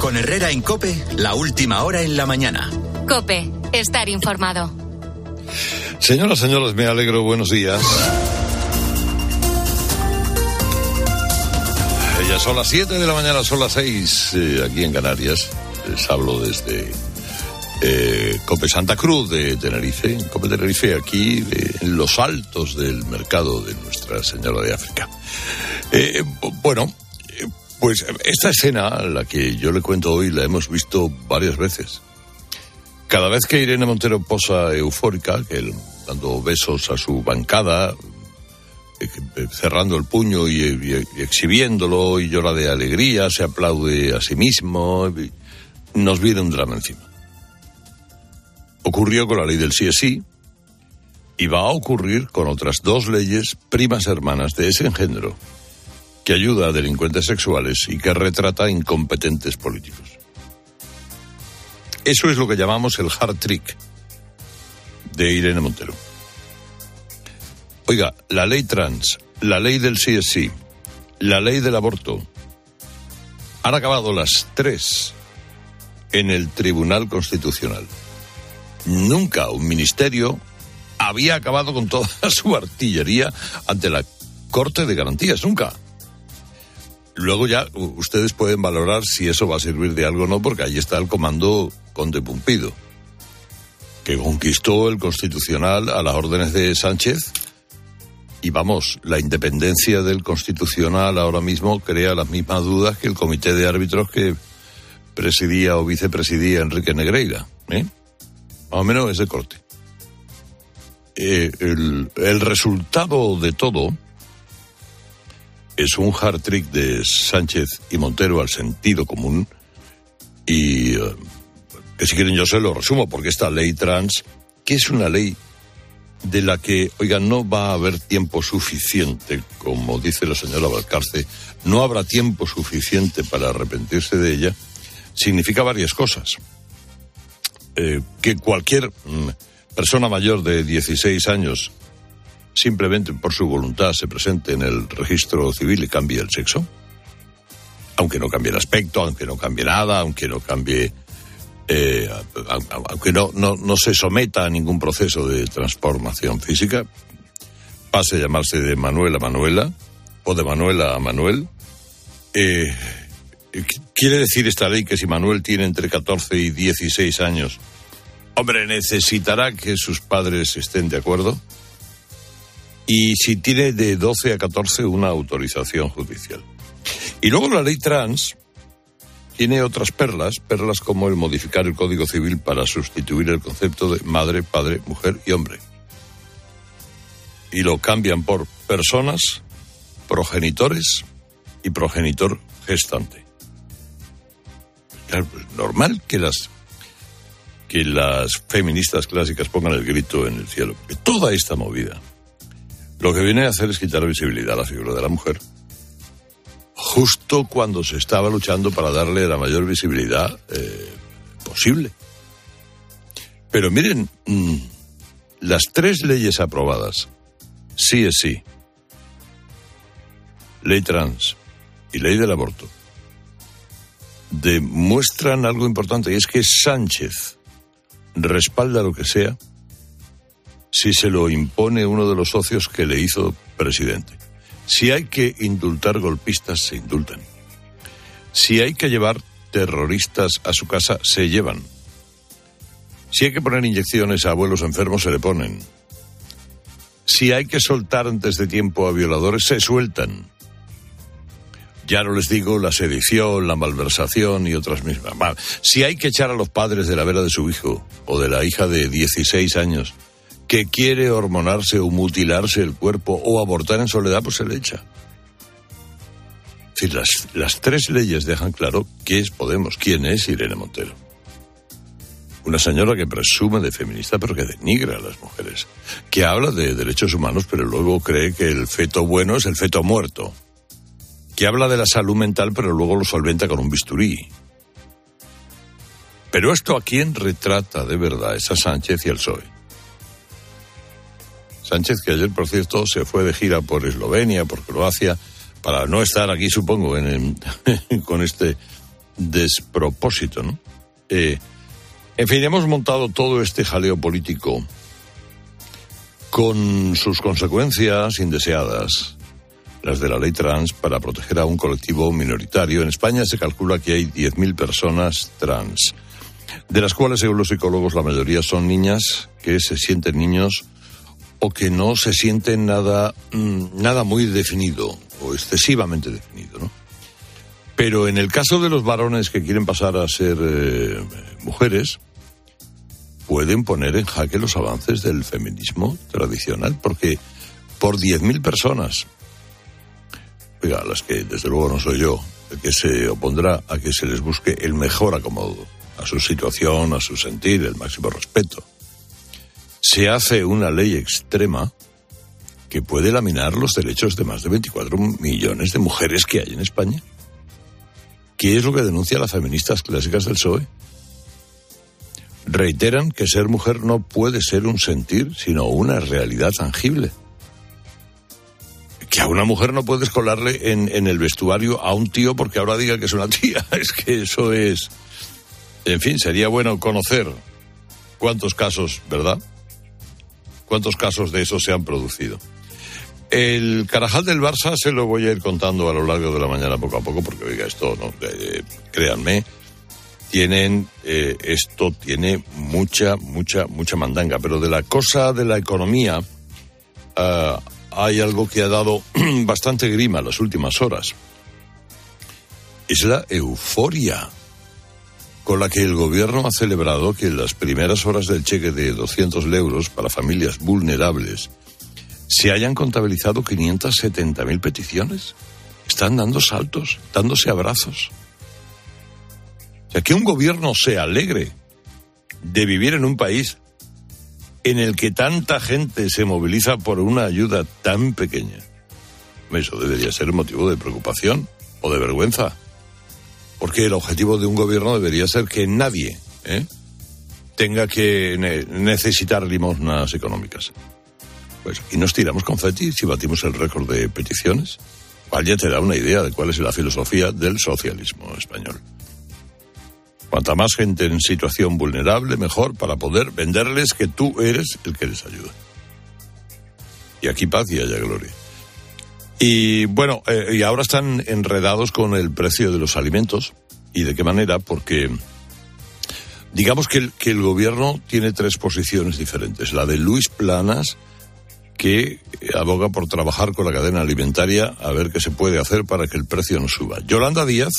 Con Herrera en Cope, la última hora en la mañana. Cope, estar informado. Señoras, señores, me alegro. Buenos días. Ya son las 7 de la mañana, son las 6 eh, aquí en Canarias. Les hablo desde eh, Cope Santa Cruz de Tenerife, Cope Tenerife, aquí en los altos del mercado de Nuestra Señora de África. Eh, bueno, pues esta escena, la que yo le cuento hoy, la hemos visto varias veces. Cada vez que Irene Montero posa eufórica, que dando besos a su bancada, eh, cerrando el puño y, exhibiéndolo y llora de alegría, se aplaude a sí mismo, nos viene un drama encima. Ocurrió con la ley del sí es sí y va a ocurrir con otras dos leyes primas hermanas de ese engendro que ayuda a delincuentes sexuales y que retrata incompetentes políticos. Eso es lo que llamamos el hard trick de Irene Montero. Oiga, la ley trans, la ley del CSI, la ley del aborto, han acabado las tres en el Tribunal Constitucional. Nunca un ministerio había acabado con toda su artillería ante la Corte de Garantías, nunca. Luego ya ustedes pueden valorar si eso va a servir de algo o no, porque ahí está el comando Conde Pumpido, que conquistó el Constitucional a las órdenes de Sánchez. Y vamos, la independencia del Constitucional ahora mismo crea las mismas dudas que el comité de árbitros que presidía o vicepresidía Enrique Negreira. ¿eh? Más o menos ese corte. Eh, el, el resultado de todo es un hard trick de Sánchez y Montero al sentido común y eh, que si quieren yo se lo resumo porque esta ley trans, que es una ley de la que, oiga, no va a haber tiempo suficiente, como dice la señora Valcarce, no habrá tiempo suficiente para arrepentirse de ella, significa varias cosas. Eh, que cualquier mm, persona mayor de 16 años simplemente por su voluntad se presente en el registro civil y cambie el sexo, aunque no cambie el aspecto, aunque no cambie nada, aunque no cambie, eh, aunque no, no, se someta a ningún proceso de transformación física, pase a llamarse de Manuel a Manuela o de Manuela a Manuel. Eh, ¿Quiere decir esta ley que si Manuel tiene entre 14 y 16 años, hombre, necesitará que sus padres estén de acuerdo? Y si tiene de 12 a 14 una autorización judicial. Y luego la ley trans tiene otras perlas, perlas como el modificar el Código Civil para sustituir el concepto de madre, padre, mujer y hombre. Y lo cambian por personas, progenitores y progenitor gestante. Claro, es normal que las que las feministas clásicas pongan el grito en el cielo. Toda esta movida lo que viene a hacer es quitar visibilidad a la figura de la mujer. Justo cuando se estaba luchando para darle la mayor visibilidad eh, posible. Pero miren, mm, las tres leyes aprobadas, sí es sí, ley trans y ley del aborto, demuestran algo importante y es que Sánchez respalda lo que sea si se lo impone uno de los socios que le hizo presidente. Si hay que indultar golpistas, se indultan. Si hay que llevar terroristas a su casa, se llevan. Si hay que poner inyecciones a abuelos enfermos, se le ponen. Si hay que soltar antes de tiempo a violadores, se sueltan. Ya no les digo la sedición, la malversación y otras mismas. Si hay que echar a los padres de la vera de su hijo o de la hija de 16 años, que quiere hormonarse o mutilarse el cuerpo o abortar en soledad, pues se le echa. Es las, las tres leyes dejan claro qué es Podemos, quién es Irene Montero. Una señora que presume de feminista pero que denigra a las mujeres, que habla de derechos humanos pero luego cree que el feto bueno es el feto muerto, que habla de la salud mental pero luego lo solventa con un bisturí. Pero esto a quién retrata de verdad es a Sánchez y al PSOE. Sánchez, que ayer, por cierto, se fue de gira por Eslovenia, por Croacia, para no estar aquí, supongo, en con este despropósito. Eh, en fin, hemos montado todo este jaleo político con sus consecuencias indeseadas, las de la ley trans, para proteger a un colectivo minoritario. En España se calcula que hay 10.000 personas trans, de las cuales, según los psicólogos, la mayoría son niñas que se sienten niños o que no se sienten nada, mm, nada muy definido o excesivamente definido, ¿no? Pero en el caso de los varones que quieren pasar a ser eh, mujeres, pueden poner en jaque los avances del feminismo tradicional, porque por 10.000 personas, oiga, las que desde luego no soy yo, el que se opondrá a que se les busque el mejor acomodo a su situación, a su sentir, el máximo respeto se hace una ley extrema que puede laminar los derechos de más de 24 millones de mujeres que hay en España. ¿Qué es lo que denuncian las feministas clásicas del PSOE? Reiteran que ser mujer no puede ser un sentir, sino una realidad tangible. Que a una mujer no puedes colarle en, en el vestuario a un tío porque ahora diga que es una tía. Es que eso es... En fin, sería bueno conocer cuántos casos, ¿verdad? Cuántos casos de eso se han producido. El Carajal del Barça se lo voy a ir contando a lo largo de la mañana poco a poco, porque oiga, esto, ¿no? Eh, créanme, tienen, eh, esto tiene mucha, mucha, mucha mandanga, pero de la cosa de la economía ah, hay algo que ha dado bastante grima en las últimas horas. Es la euforia con la que el gobierno ha celebrado que en las primeras horas del cheque de 200 euros para familias vulnerables se hayan contabilizado 570.000 peticiones. Están dando saltos, dándose abrazos. O sea, que un gobierno se alegre de vivir en un país en el que tanta gente se moviliza por una ayuda tan pequeña. Eso debería ser motivo de preocupación o de vergüenza porque el objetivo de un gobierno debería ser que nadie ¿eh? tenga que necesitar limosnas económicas. Pues y nos tiramos confeti si batimos el récord de peticiones. Vaya te da una idea de cuál es la filosofía del socialismo español. Cuanta más gente en situación vulnerable, mejor para poder venderles que tú eres el que les ayuda. Y aquí paz y haya gloria. Y bueno, eh, y ahora están enredados con el precio de los alimentos. ¿Y de qué manera? Porque digamos que el, que el gobierno tiene tres posiciones diferentes. La de Luis Planas, que aboga por trabajar con la cadena alimentaria a ver qué se puede hacer para que el precio no suba. Yolanda Díaz,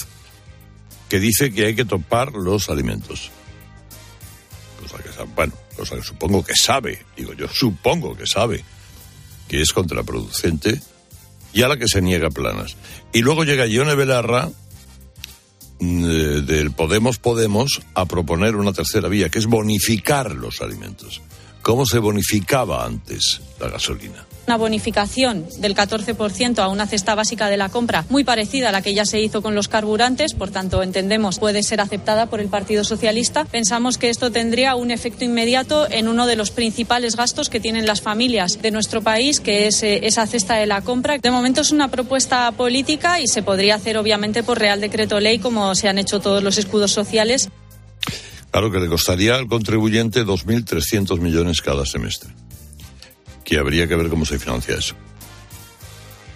que dice que hay que topar los alimentos. Cosa que, bueno, cosa que supongo que sabe, digo yo, supongo que sabe que es contraproducente y a la que se niega planas. Y luego llega Ione Belarra mm, del Podemos Podemos a proponer una tercera vía, que es bonificar los alimentos. ¿Cómo se bonificaba antes la gasolina? Una bonificación del 14% a una cesta básica de la compra muy parecida a la que ya se hizo con los carburantes, por tanto entendemos puede ser aceptada por el Partido Socialista. Pensamos que esto tendría un efecto inmediato en uno de los principales gastos que tienen las familias de nuestro país, que es eh, esa cesta de la compra. De momento es una propuesta política y se podría hacer obviamente por Real Decreto Ley como se han hecho todos los escudos sociales. Claro que le costaría al contribuyente 2.300 millones cada semestre que habría que ver cómo se financia eso.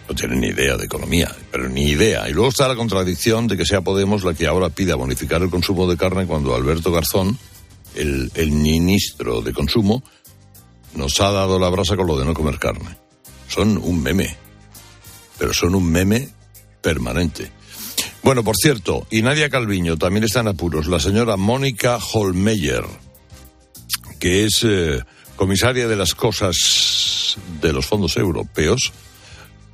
No tienen ni idea de economía, pero ni idea. Y luego está la contradicción de que sea Podemos la que ahora pida bonificar el consumo de carne cuando Alberto Garzón, el, el ministro de Consumo, nos ha dado la brasa con lo de no comer carne. Son un meme, pero son un meme permanente. Bueno, por cierto, y Nadia Calviño también está en apuros. La señora Mónica Holmeyer, que es eh, comisaria de las cosas de los fondos europeos,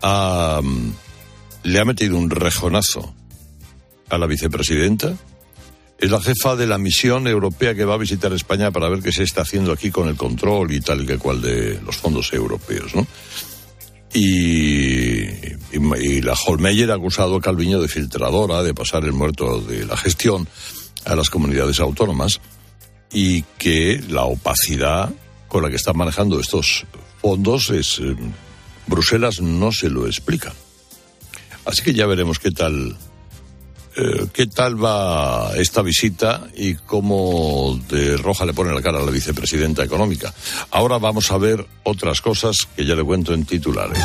le ha metido un rejonazo a la vicepresidenta. Es la jefa de la misión europea que va a visitar España para ver qué se está haciendo aquí con el control y tal y que cual de los fondos europeos, ¿no? Y, y, la Holmeyer ha acusado a Calviño de filtradora, de pasar el muerto de la gestión a las comunidades autónomas y que la opacidad con la que están manejando estos fondos es eh, Bruselas no se lo explica. Así que ya veremos qué tal Eh, ¿Qué tal va esta visita y cómo de roja le pone la cara a la vicepresidenta económica? Ahora vamos a ver otras cosas que ya le cuento en titulares.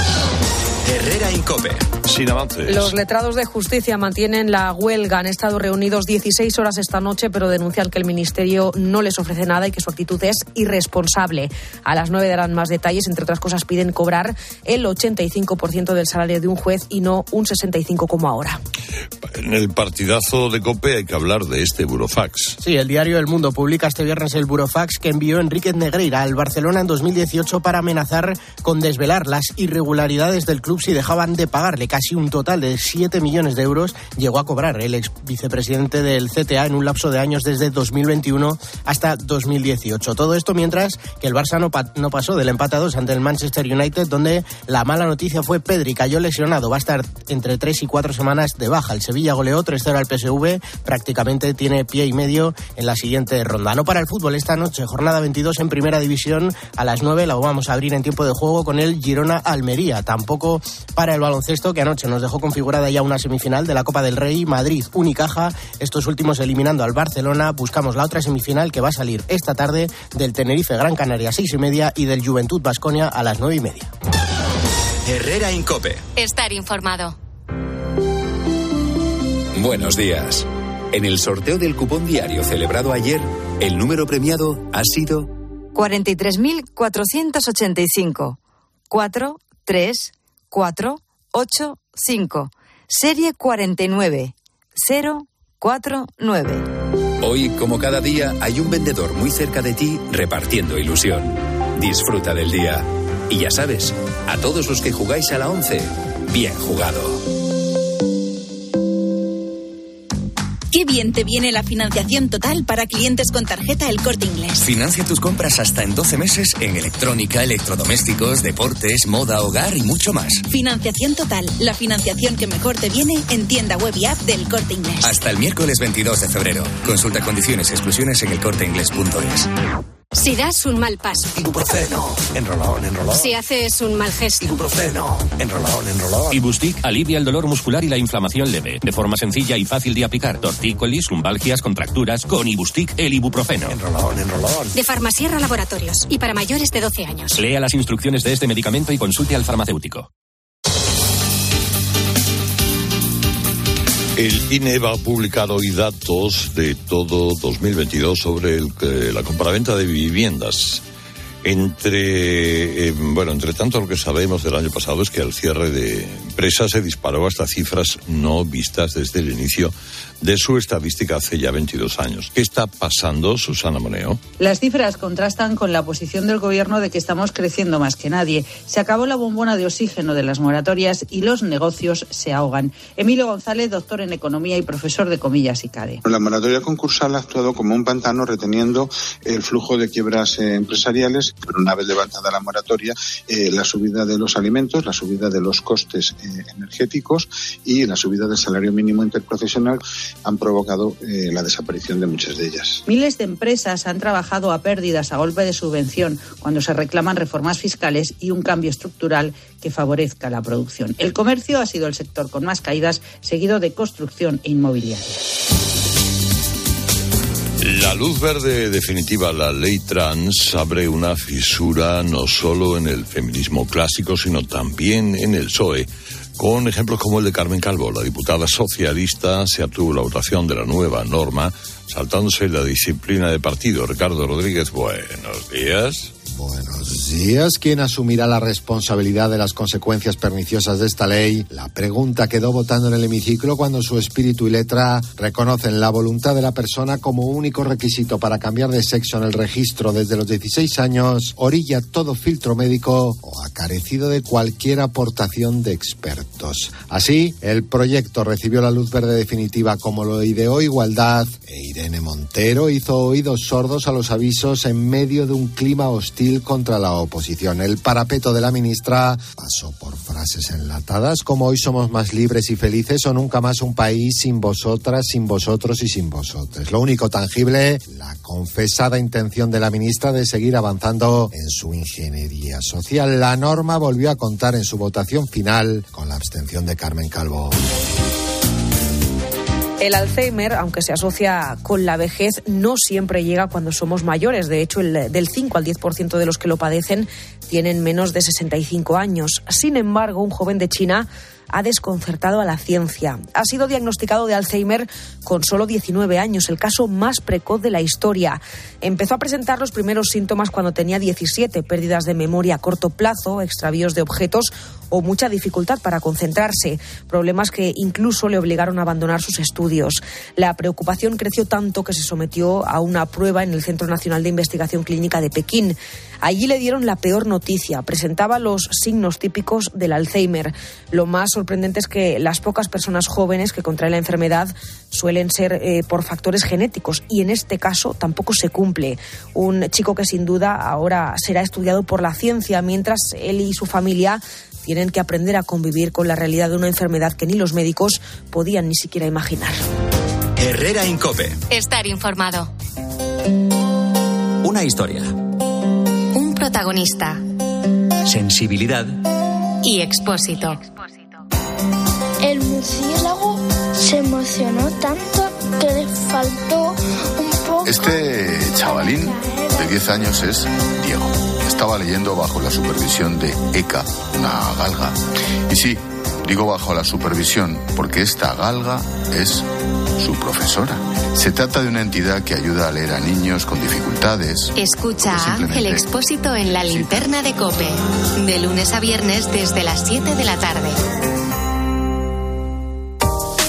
Herrera Incope. Sin avances. Los letrados de justicia mantienen la huelga. Han estado reunidos 16 horas esta noche, pero denuncian que el ministerio no les ofrece nada y que su actitud es irresponsable. A las 9 darán más detalles. Entre otras cosas, piden cobrar el 85% del salario de un juez y no un 65% como ahora. En el partidazo de COPE hay que hablar de este burofax. Sí, el diario El Mundo publica este viernes el burofax que envió Enrique Negreira al Barcelona en 2018 para amenazar con desvelar las irregularidades del club si dejaban de pagarle casi un total de 7 millones de euros. Llegó a cobrar el ex vicepresidente del CTA en un lapso de años desde 2021 hasta 2018. Todo esto mientras que el Barça no, no pasó del empate a dos ante el Manchester United, donde la mala noticia fue Pedri, cayó lesionado, va a estar entre 3 y 4 semanas de baja. El Sevilla goleó 3-0 al PSV, prácticamente tiene pie y medio en la siguiente ronda. No para el fútbol esta noche, jornada 22 en Primera División, a las 9 la vamos a abrir en tiempo de juego con el Girona Almería. Tampoco para el baloncesto, que anoche nos dejó configurada ya una semifinal de la Copa del Rey, Madrid, Unicaja, estos últimos eliminando al Barcelona. Buscamos la otra semifinal que va a salir esta tarde del Tenerife Gran Canaria a seis y media y del Juventud Basconia a las nueve y media. Herrera Incope. Estar informado. Buenos días. En el sorteo del cupón diario celebrado ayer, el número premiado ha sido 43.485. 4, 3, 4, 8, 5. Serie 49. 0, 4, 9. Hoy, como cada día, hay un vendedor muy cerca de ti repartiendo ilusión. Disfruta del día. Y ya sabes, a todos los que jugáis a la 11, bien jugado. Qué bien te viene la financiación total para clientes con tarjeta El Corte Inglés. Financia tus compras hasta en 12 meses en electrónica, electrodomésticos, deportes, moda, hogar y mucho más. Financiación total, la financiación que mejor te viene en tienda web y app del Corte Inglés. Hasta el miércoles 22 de febrero. Consulta condiciones y exclusiones en elcorteinglés.es. Si das un mal paso. Ibuprofeno. Enrolón, enrolón. Si haces un mal gesto. Ibuprofeno. Enrolón, enrolón. Ibustic alivia el dolor muscular y la inflamación leve. De forma sencilla y fácil de aplicar. Tortícolis, lumbalgias, contracturas. Con Ibustic, el ibuprofeno. Enrolón, enrolón. De Farmasierra Laboratorios. Y para mayores de 12 años. Lea las instrucciones de este medicamento y consulte al farmacéutico. El INE va a publicar hoy datos de todo 2022 sobre el, la compraventa de viviendas. Entre, eh, bueno, entre tanto lo que sabemos del año pasado es que al cierre de empresas se disparó hasta cifras no vistas desde el inicio de su estadística hace ya 22 años. ¿Qué está pasando, Susana Moneo? Las cifras contrastan con la posición del gobierno de que estamos creciendo más que nadie. Se acabó la bombona de oxígeno de las moratorias y los negocios se ahogan. Emilio González, doctor en economía y profesor de comillas y CADE. La moratoria concursal ha actuado como un pantano reteniendo el flujo de quiebras eh, empresariales, pero una vez levantada la moratoria, eh, la subida de los alimentos, la subida de los costes eh, energéticos y la subida del salario mínimo interprofesional han provocado eh, la desaparición de muchas de ellas. Miles de empresas han trabajado a pérdidas a golpe de subvención cuando se reclaman reformas fiscales y un cambio estructural que favorezca la producción. El comercio ha sido el sector con más caídas, seguido de construcción e inmobiliaria. La luz verde definitiva, la ley trans, abre una fisura no solo en el feminismo clásico, sino también en el PSOE con ejemplos como el de Carmen Calvo. La diputada socialista se obtuvo la votación de la nueva norma, saltándose la disciplina de partido. Ricardo Rodríguez, buenos días. Buenos días. ¿Quién asumirá la responsabilidad de las consecuencias perniciosas de esta ley? La pregunta quedó votando en el hemiciclo cuando su espíritu y letra reconocen la voluntad de la persona como único requisito para cambiar de sexo en el registro desde los 16 años, orilla todo filtro médico o acarecido de cualquier aportación de expertos. Así, el proyecto recibió la luz verde definitiva como lo ideó Igualdad e Irene Montero hizo oídos sordos a los avisos en medio de un clima hostil contra la oposición. El parapeto de la ministra pasó por frases enlatadas como hoy somos más libres y felices o nunca más un país sin vosotras, sin vosotros y sin vosotros. Lo único tangible, la confesada intención de la ministra de seguir avanzando en su ingeniería social. La norma volvió a contar en su votación final con la abstención de Carmen Calvo. El Alzheimer, aunque se asocia con la vejez, no siempre llega cuando somos mayores. De hecho, el, del 5 al 10% de los que lo padecen tienen menos de 65 años. Sin embargo, un joven de China ha desconcertado a la ciencia. Ha sido diagnosticado de Alzheimer con solo 19 años, el caso más precoz de la historia. Empezó a presentar los primeros síntomas cuando tenía 17, pérdidas de memoria a corto plazo, extravíos de objetos o mucha dificultad para concentrarse, problemas que incluso le obligaron a abandonar sus estudios. La preocupación creció tanto que se sometió a una prueba en el Centro Nacional de Investigación Clínica de Pekín. Allí le dieron la peor noticia, presentaba los signos típicos del Alzheimer. Lo más sorprendente es que las pocas personas jóvenes que contraen la enfermedad suelen ser eh, por factores genéticos y en este caso tampoco se cumple. Un chico que sin duda ahora será estudiado por la ciencia mientras él y su familia tienen que aprender a convivir con la realidad de una enfermedad que ni los médicos podían ni siquiera imaginar. Herrera Incope. Estar informado. Una historia. Un protagonista. Sensibilidad. Y expósito. El murciélago se emocionó tanto que le faltó un poco. Este chavalín de 10 años es Diego. Estaba leyendo bajo la supervisión de Eka, una galga. Y sí, digo bajo la supervisión porque esta galga es su profesora. Se trata de una entidad que ayuda a leer a niños con dificultades. Escucha a Ángel Expósito en la linterna de Cope. De lunes a viernes desde las 7 de la tarde.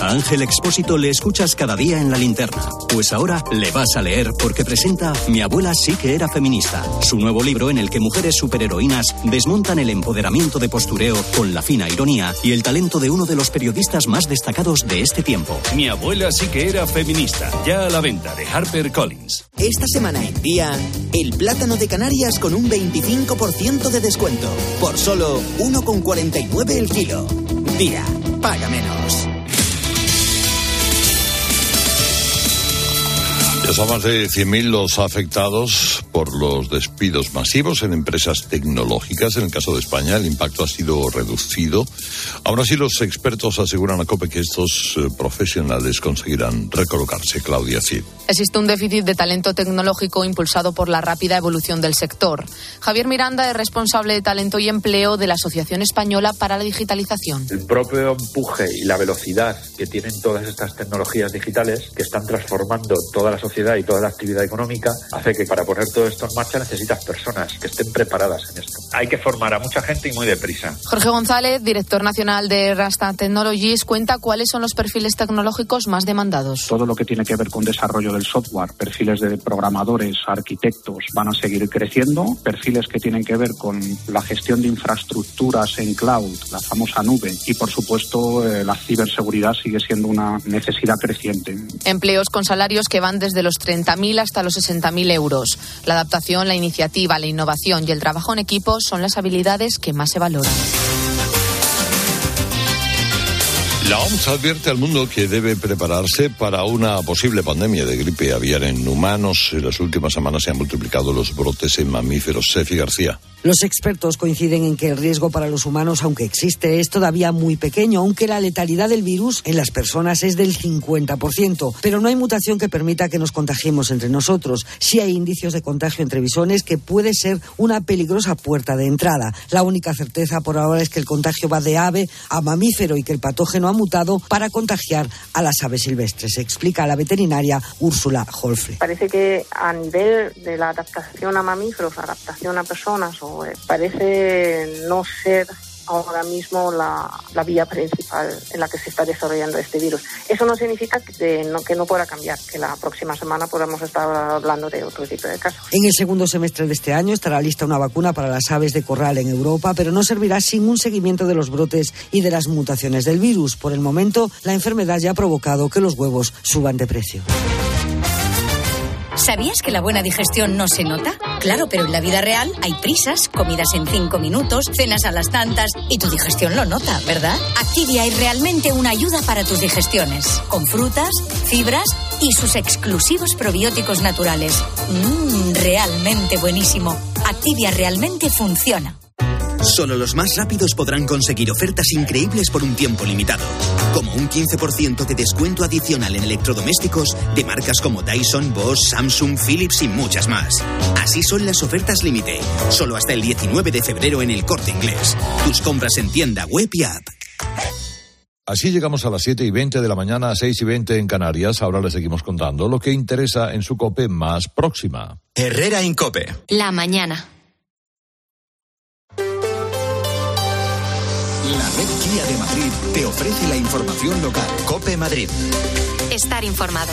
A Ángel Expósito le escuchas cada día en la linterna. Pues ahora le vas a leer porque presenta Mi abuela sí que era feminista, su nuevo libro en el que mujeres superheroínas desmontan el empoderamiento de postureo con la fina ironía y el talento de uno de los periodistas más destacados de este tiempo. Mi abuela sí que era feminista, ya a la venta de Harper Collins. Esta semana en día, el plátano de Canarias con un 25% de descuento, por solo 1,49 el kilo. Día, paga menos. Ya son más de 100.000 los afectados por los despidos masivos en empresas tecnológicas. En el caso de España, el impacto ha sido reducido. Aún así, los expertos aseguran a COPE que estos eh, profesionales conseguirán recolocarse. Claudia Cid. Existe un déficit de talento tecnológico impulsado por la rápida evolución del sector. Javier Miranda es responsable de talento y empleo de la Asociación Española para la Digitalización. El propio empuje y la velocidad que tienen todas estas tecnologías digitales que están transformando toda la sociedad y toda la actividad económica hace que para poner todo esto en marcha necesitas personas que estén preparadas en esto. Hay que formar a mucha gente y muy deprisa. Jorge González, director nacional de Rasta Technologies, cuenta cuáles son los perfiles tecnológicos más demandados. Todo lo que tiene que ver con desarrollo del software, perfiles de programadores, arquitectos van a seguir creciendo, perfiles que tienen que ver con la gestión de infraestructuras en cloud, la famosa nube y por supuesto eh, la ciberseguridad sigue siendo una necesidad creciente. Empleos con salarios que van desde los 30.000 hasta los 60.000 euros. La adaptación, la iniciativa, la innovación y el trabajo en equipo son las habilidades que más se valoran. La OMS advierte al mundo que debe prepararse para una posible pandemia de gripe aviar en humanos. En las últimas semanas se han multiplicado los brotes en mamíferos. Sefi García. Los expertos coinciden en que el riesgo para los humanos, aunque existe, es todavía muy pequeño, aunque la letalidad del virus en las personas es del 50%. Pero no hay mutación que permita que nos contagiemos entre nosotros. Sí hay indicios de contagio entre bisones que puede ser una peligrosa puerta de entrada. La única certeza por ahora es que el contagio va de ave a mamífero y que el patógeno ha mutado para contagiar a las aves silvestres, explica la veterinaria Úrsula Holfle. Parece que a nivel de la adaptación a mamíferos, adaptación a personas o parece no ser ahora mismo la, vía principal en la que se está desarrollando este virus. Eso no significa que no, que no pueda cambiar, que la próxima semana podamos estar hablando de otro tipo de casos. En el segundo semestre de este año estará lista una vacuna para las aves de corral en Europa, pero no servirá sin un seguimiento de los brotes y de las mutaciones del virus. Por el momento, la enfermedad ya ha provocado que los huevos suban de precio. ¿Sabías que la buena digestión no se nota? Claro, pero en la vida real hay prisas, comidas en cinco minutos, cenas a las tantas y tu digestión lo nota, ¿verdad? Activia es realmente una ayuda para tus digestiones, con frutas, fibras y sus exclusivos probióticos naturales. Mmm, realmente buenísimo. Activia realmente funciona. Solo los más rápidos podrán conseguir ofertas increíbles por un tiempo limitado. Como un 15% de descuento adicional en electrodomésticos de marcas como Dyson, Bosch, Samsung, Philips y muchas más. Así son las ofertas límite. Solo hasta el 19 de febrero en el corte inglés. Tus compras en tienda web y app. Así llegamos a las 7 y 20 de la mañana, a 6 y 20 en Canarias. Ahora les seguimos contando lo que interesa en su COPE más próxima. Herrera Incope. La mañana. La red Kia de Madrid te ofrece la información local. COPE Madrid. Estar informado.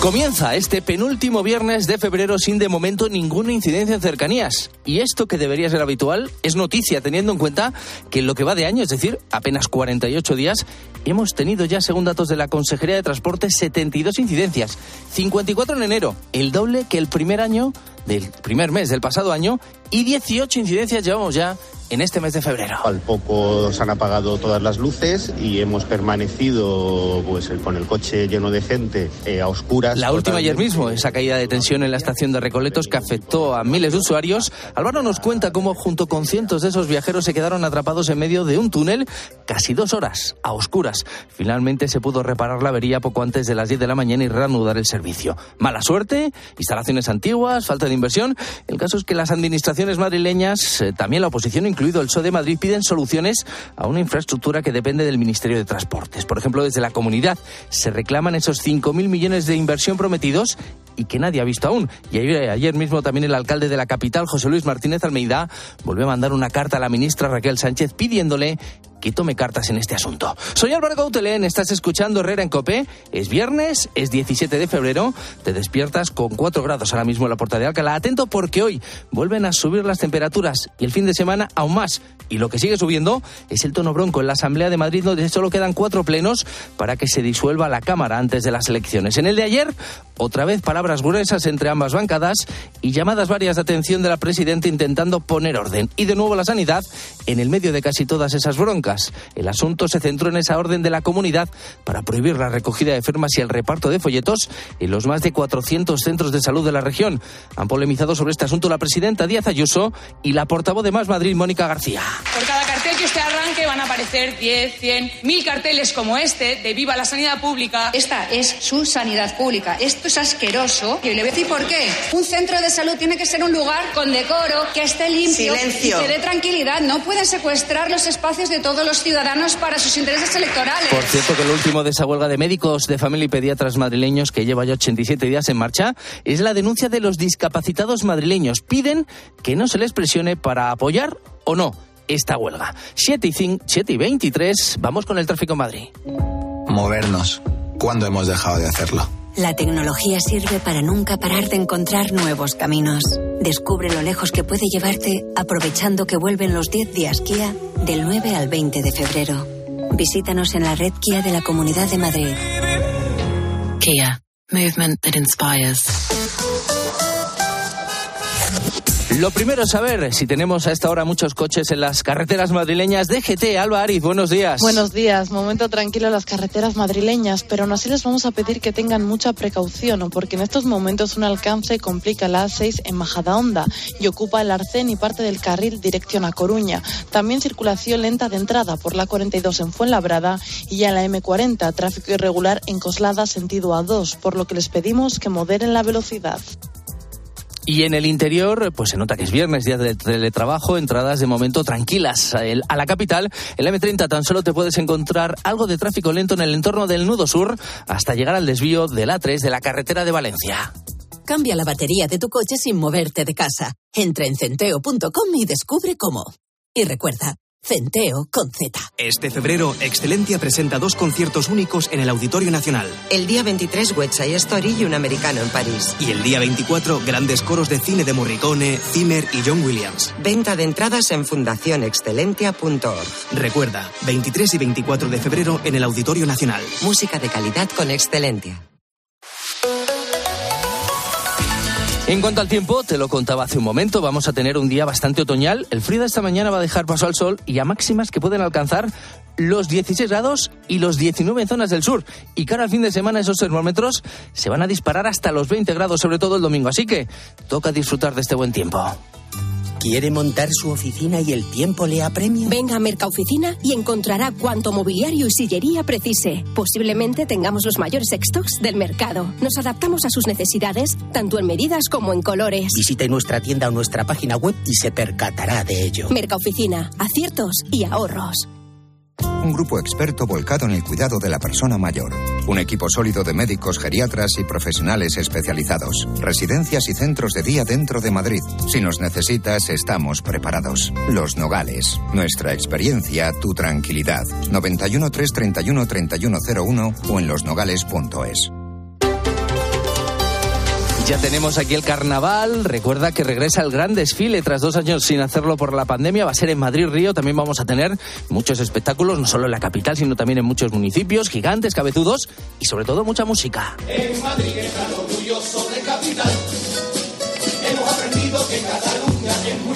Comienza este penúltimo viernes de febrero sin de momento ninguna incidencia en cercanías. Y esto que debería ser habitual es noticia teniendo en cuenta que en lo que va de año, es decir, apenas 48 días, hemos tenido ya, según datos de la Consejería de Transporte, 72 incidencias. 54 en enero, el doble que el primer año del primer mes del pasado año y 18 incidencias llevamos ya en este mes de febrero. Al poco se han apagado todas las luces y hemos permanecido pues con el coche lleno de gente eh, a oscuras. La última ayer mismo, esa caída de tensión en la estación de Recoletos que afectó a miles de usuarios. Álvaro nos cuenta cómo junto con cientos de esos viajeros se quedaron atrapados en medio de un túnel casi dos horas a oscuras. Finalmente se pudo reparar la avería poco antes de las 10 de la mañana y reanudar el servicio. Mala suerte, instalaciones antiguas, falta de inversión. El caso es que las administraciones madrileñas, eh, también la oposición, incluido el PSOE de Madrid, piden soluciones a una infraestructura que depende del Ministerio de Transportes. Por ejemplo, desde la comunidad se reclaman esos 5.000 millones de inversión prometidos y que nadie ha visto aún. Y ayer, ayer, mismo también el alcalde de la capital, José Luis Martínez Almeida, volvió a mandar una carta a la ministra Raquel Sánchez pidiéndole que tome cartas en este asunto. Soy Álvaro Gautelén, estás escuchando Herrera en Copé. Es viernes, es 17 de febrero, te despiertas con 4 grados ahora mismo en la puerta de Alcalá. Atento porque hoy vuelven a subir las temperaturas y el fin de semana aún más. Y lo que sigue subiendo es el tono bronco en la Asamblea de Madrid, donde solo quedan cuatro plenos para que se disuelva la Cámara antes de las elecciones. En el de ayer, otra vez palabras gruesas entre ambas bancadas y llamadas varias de atención de la presidenta intentando poner orden. Y de nuevo la sanidad en el medio de casi todas esas broncas. El asunto se centró en esa orden de la comunidad para prohibir la recogida de firmas y el reparto de folletos en los más de 400 centros de salud de la región. Han polemizado sobre este asunto la presidenta Díaz Ayuso y la portavoz de Más Madrid, Mónica García. Por cada cartel que usted arranque van a aparecer 10, 100, mil carteles como este de Viva la Sanidad Pública. Esta es su sanidad pública. Esto es asqueroso. Y le voy a decir por qué. Un centro de salud tiene que ser un lugar con decoro, que esté limpio Silencio. y que dé tranquilidad. No pueden secuestrar los espacios de todos los ciudadanos para sus intereses electorales. Por cierto, que lo último de esa huelga de médicos de familia y pediatras madrileños que lleva ya 87 días en marcha es la denuncia de los discapacitados madrileños. Piden que no se les presione para apoyar o no esta huelga. 7 y, 5, 7 y 23, vamos con el tráfico en Madrid. Movernos. ¿Cuándo hemos dejado de hacerlo? La tecnología sirve para nunca parar de encontrar nuevos caminos. Descubre lo lejos que puede llevarte aprovechando que vuelven los 10 días Kia del 9 al 20 de febrero. Visítanos en la red Kia de la Comunidad de Madrid. Kia. Movement that inspires. Lo primero es saber si tenemos a esta hora muchos coches en las carreteras madrileñas de GT. Alba Ariz, buenos días. Buenos días. Momento tranquilo en las carreteras madrileñas, pero aún así les vamos a pedir que tengan mucha precaución, porque en estos momentos un alcance complica la A6 en Majadahonda y ocupa el Arcén y parte del carril dirección a Coruña. También circulación lenta de entrada por la 42 en Fuenlabrada y en la M40, tráfico irregular en Coslada sentido A2, por lo que les pedimos que moderen la velocidad. Y en el interior, pues se nota que es viernes, día de teletrabajo, entradas de momento tranquilas. A la capital, en la M30 tan solo te puedes encontrar algo de tráfico lento en el entorno del nudo sur hasta llegar al desvío del A3 de la carretera de Valencia. Cambia la batería de tu coche sin moverte de casa. Entra en centeo.com y descubre cómo. Y recuerda, Centeo con Z. Este febrero, Excelentia presenta dos conciertos únicos en el Auditorio Nacional. El día 23, West Side Story y un americano en París. Y el día 24, grandes coros de cine de Morricone, Zimmer y John Williams. Venta de entradas en fundacionexcelentia.org. Recuerda, 23 y 24 de febrero en el Auditorio Nacional. Música de calidad con Excelentia. En cuanto al tiempo, te lo contaba hace un momento, vamos a tener un día bastante otoñal. El frío de esta mañana va a dejar paso al sol y a máximas que pueden alcanzar los 16 grados y los 19 en zonas del sur. Y cara al fin de semana esos termómetros se van a disparar hasta los 20 grados, sobre todo el domingo. Así que toca disfrutar de este buen tiempo. ¿Quiere montar su oficina y el tiempo le apremia? Venga a Mercaoficina y encontrará cuanto mobiliario y sillería precise. Posiblemente tengamos los mayores stocks del mercado. Nos adaptamos a sus necesidades, tanto en medidas como en colores. Visite nuestra tienda o nuestra página web y se percatará de ello. Mercaoficina, aciertos y ahorros. Un grupo experto volcado en el cuidado de la persona mayor. Un equipo sólido de médicos, geriatras y profesionales especializados. Residencias y centros de día dentro de Madrid. Si nos necesitas, estamos preparados. Los Nogales. Nuestra experiencia, tu tranquilidad. 91 331 3101 o en losnogales.es. Ya tenemos aquí el carnaval. Recuerda que regresa el gran desfile tras dos años sin hacerlo por la pandemia. Va a ser en Madrid Río. También vamos a tener muchos espectáculos, no solo en la capital, sino también en muchos municipios, gigantes, cabezudos y sobre todo mucha música. En Madrid orgulloso de capital.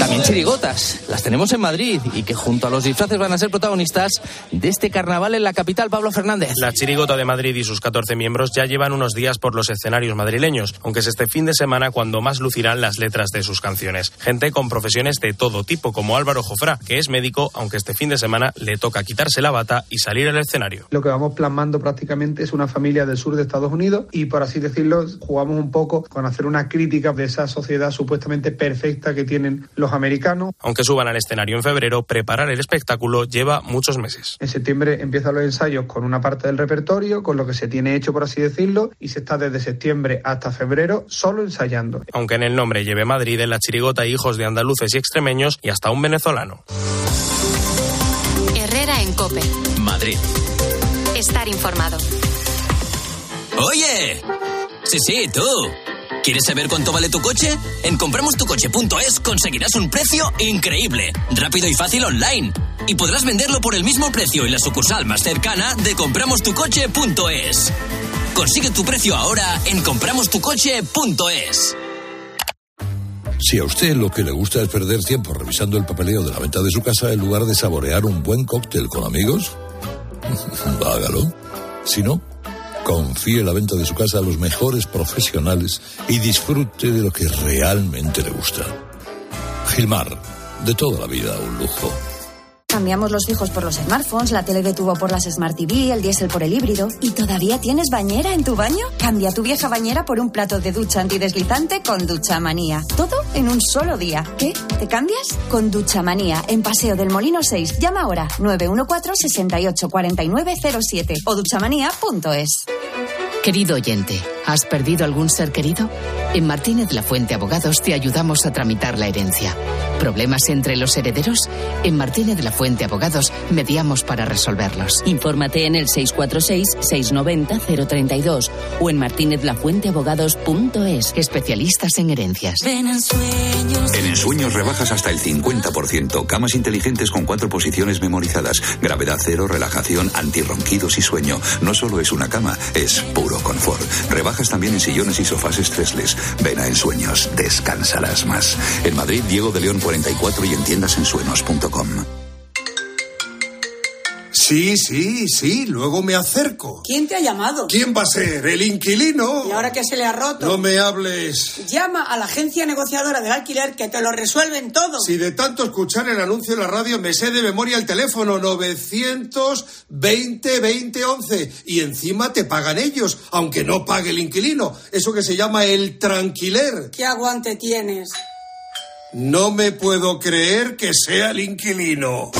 También chirigotas. Las tenemos en Madrid y que junto a los disfraces van a ser protagonistas de este carnaval en la capital, Pablo Fernández. La Chirigota de Madrid y sus 14 miembros ya llevan unos días por los escenarios madrileños, aunque es este fin de semana cuando más lucirán las letras de sus canciones. Gente con profesiones de todo tipo, como Álvaro Jofrá, que es médico, aunque este fin de semana le toca quitarse la bata y salir al escenario. Lo que vamos plasmando prácticamente es una familia del sur de Estados Unidos y, por así decirlo, jugamos un poco con hacer una crítica de esa sociedad supuestamente perfecta que tienen los americanos. Aunque suban al escenario en febrero, preparar el espectáculo lleva muchos meses. En septiembre empiezan los ensayos con una parte del repertorio, con lo que se tiene hecho, por así decirlo, y se está desde septiembre hasta febrero solo ensayando. Aunque en el nombre lleve Madrid, en la Chirigota hay hijos de andaluces y extremeños y hasta un venezolano. Herrera en Cope. Madrid. Estar informado. Oye, sí, sí, tú. ¿Quieres saber cuánto vale tu coche? En compramostucoche.es conseguirás un precio increíble, rápido y fácil online. Y podrás venderlo por el mismo precio en la sucursal más cercana de compramostucoche.es. Consigue tu precio ahora en compramostucoche.es. Si a usted lo que le gusta es perder tiempo revisando el papeleo de la venta de su casa en lugar de saborear un buen cóctel con amigos, hágalo. Si no, confíe la venta de su casa a los mejores profesionales y disfrute de lo que realmente le gusta. Gilmar, de toda la vida un lujo. Cambiamos los fijos por los smartphones, la tele de tubo por las Smart TV, el diésel por el híbrido. ¿Y todavía tienes bañera en tu baño? Cambia tu vieja bañera por un plato de ducha antideslizante con Ducha Manía. Todo en un solo día. ¿Qué? ¿Te cambias? Con Ducha Manía, en Paseo del Molino 6. Llama ahora 914-684907 o duchamanía.es. Querido oyente, ¿has perdido algún ser querido? En Martínez La Fuente Abogados te ayudamos a tramitar la herencia. ¿Problemas entre los herederos? En Martínez La Fuente Abogados mediamos para resolverlos. Infórmate en el 646-690-032 o en martinezlafuenteabogados.es. Especialistas en herencias. En Ensueños rebajas hasta el 50%. Camas inteligentes con cuatro posiciones memorizadas. Gravedad cero, relajación, antirronquidos y sueño. No solo es una cama, es confort. Rebajas también en sillones y sofás estresles. Ven a Ensueños, descansarás más. En Madrid, Diego de León 44 y en tiendasensuenos.com. Sí, sí, sí, luego me acerco. ¿Quién te ha llamado? ¿Quién va a ser? ¿El inquilino? ¿Y ahora que se le ha roto? No me hables. Llama a la agencia negociadora del alquiler que te lo resuelven todo. Si de tanto escuchar el anuncio en la radio me sé de memoria el teléfono 920 20 11 y encima te pagan ellos, aunque no pague el inquilino. Eso que se llama el tranquiler. ¿Qué aguante tienes? No me puedo creer que sea el inquilino.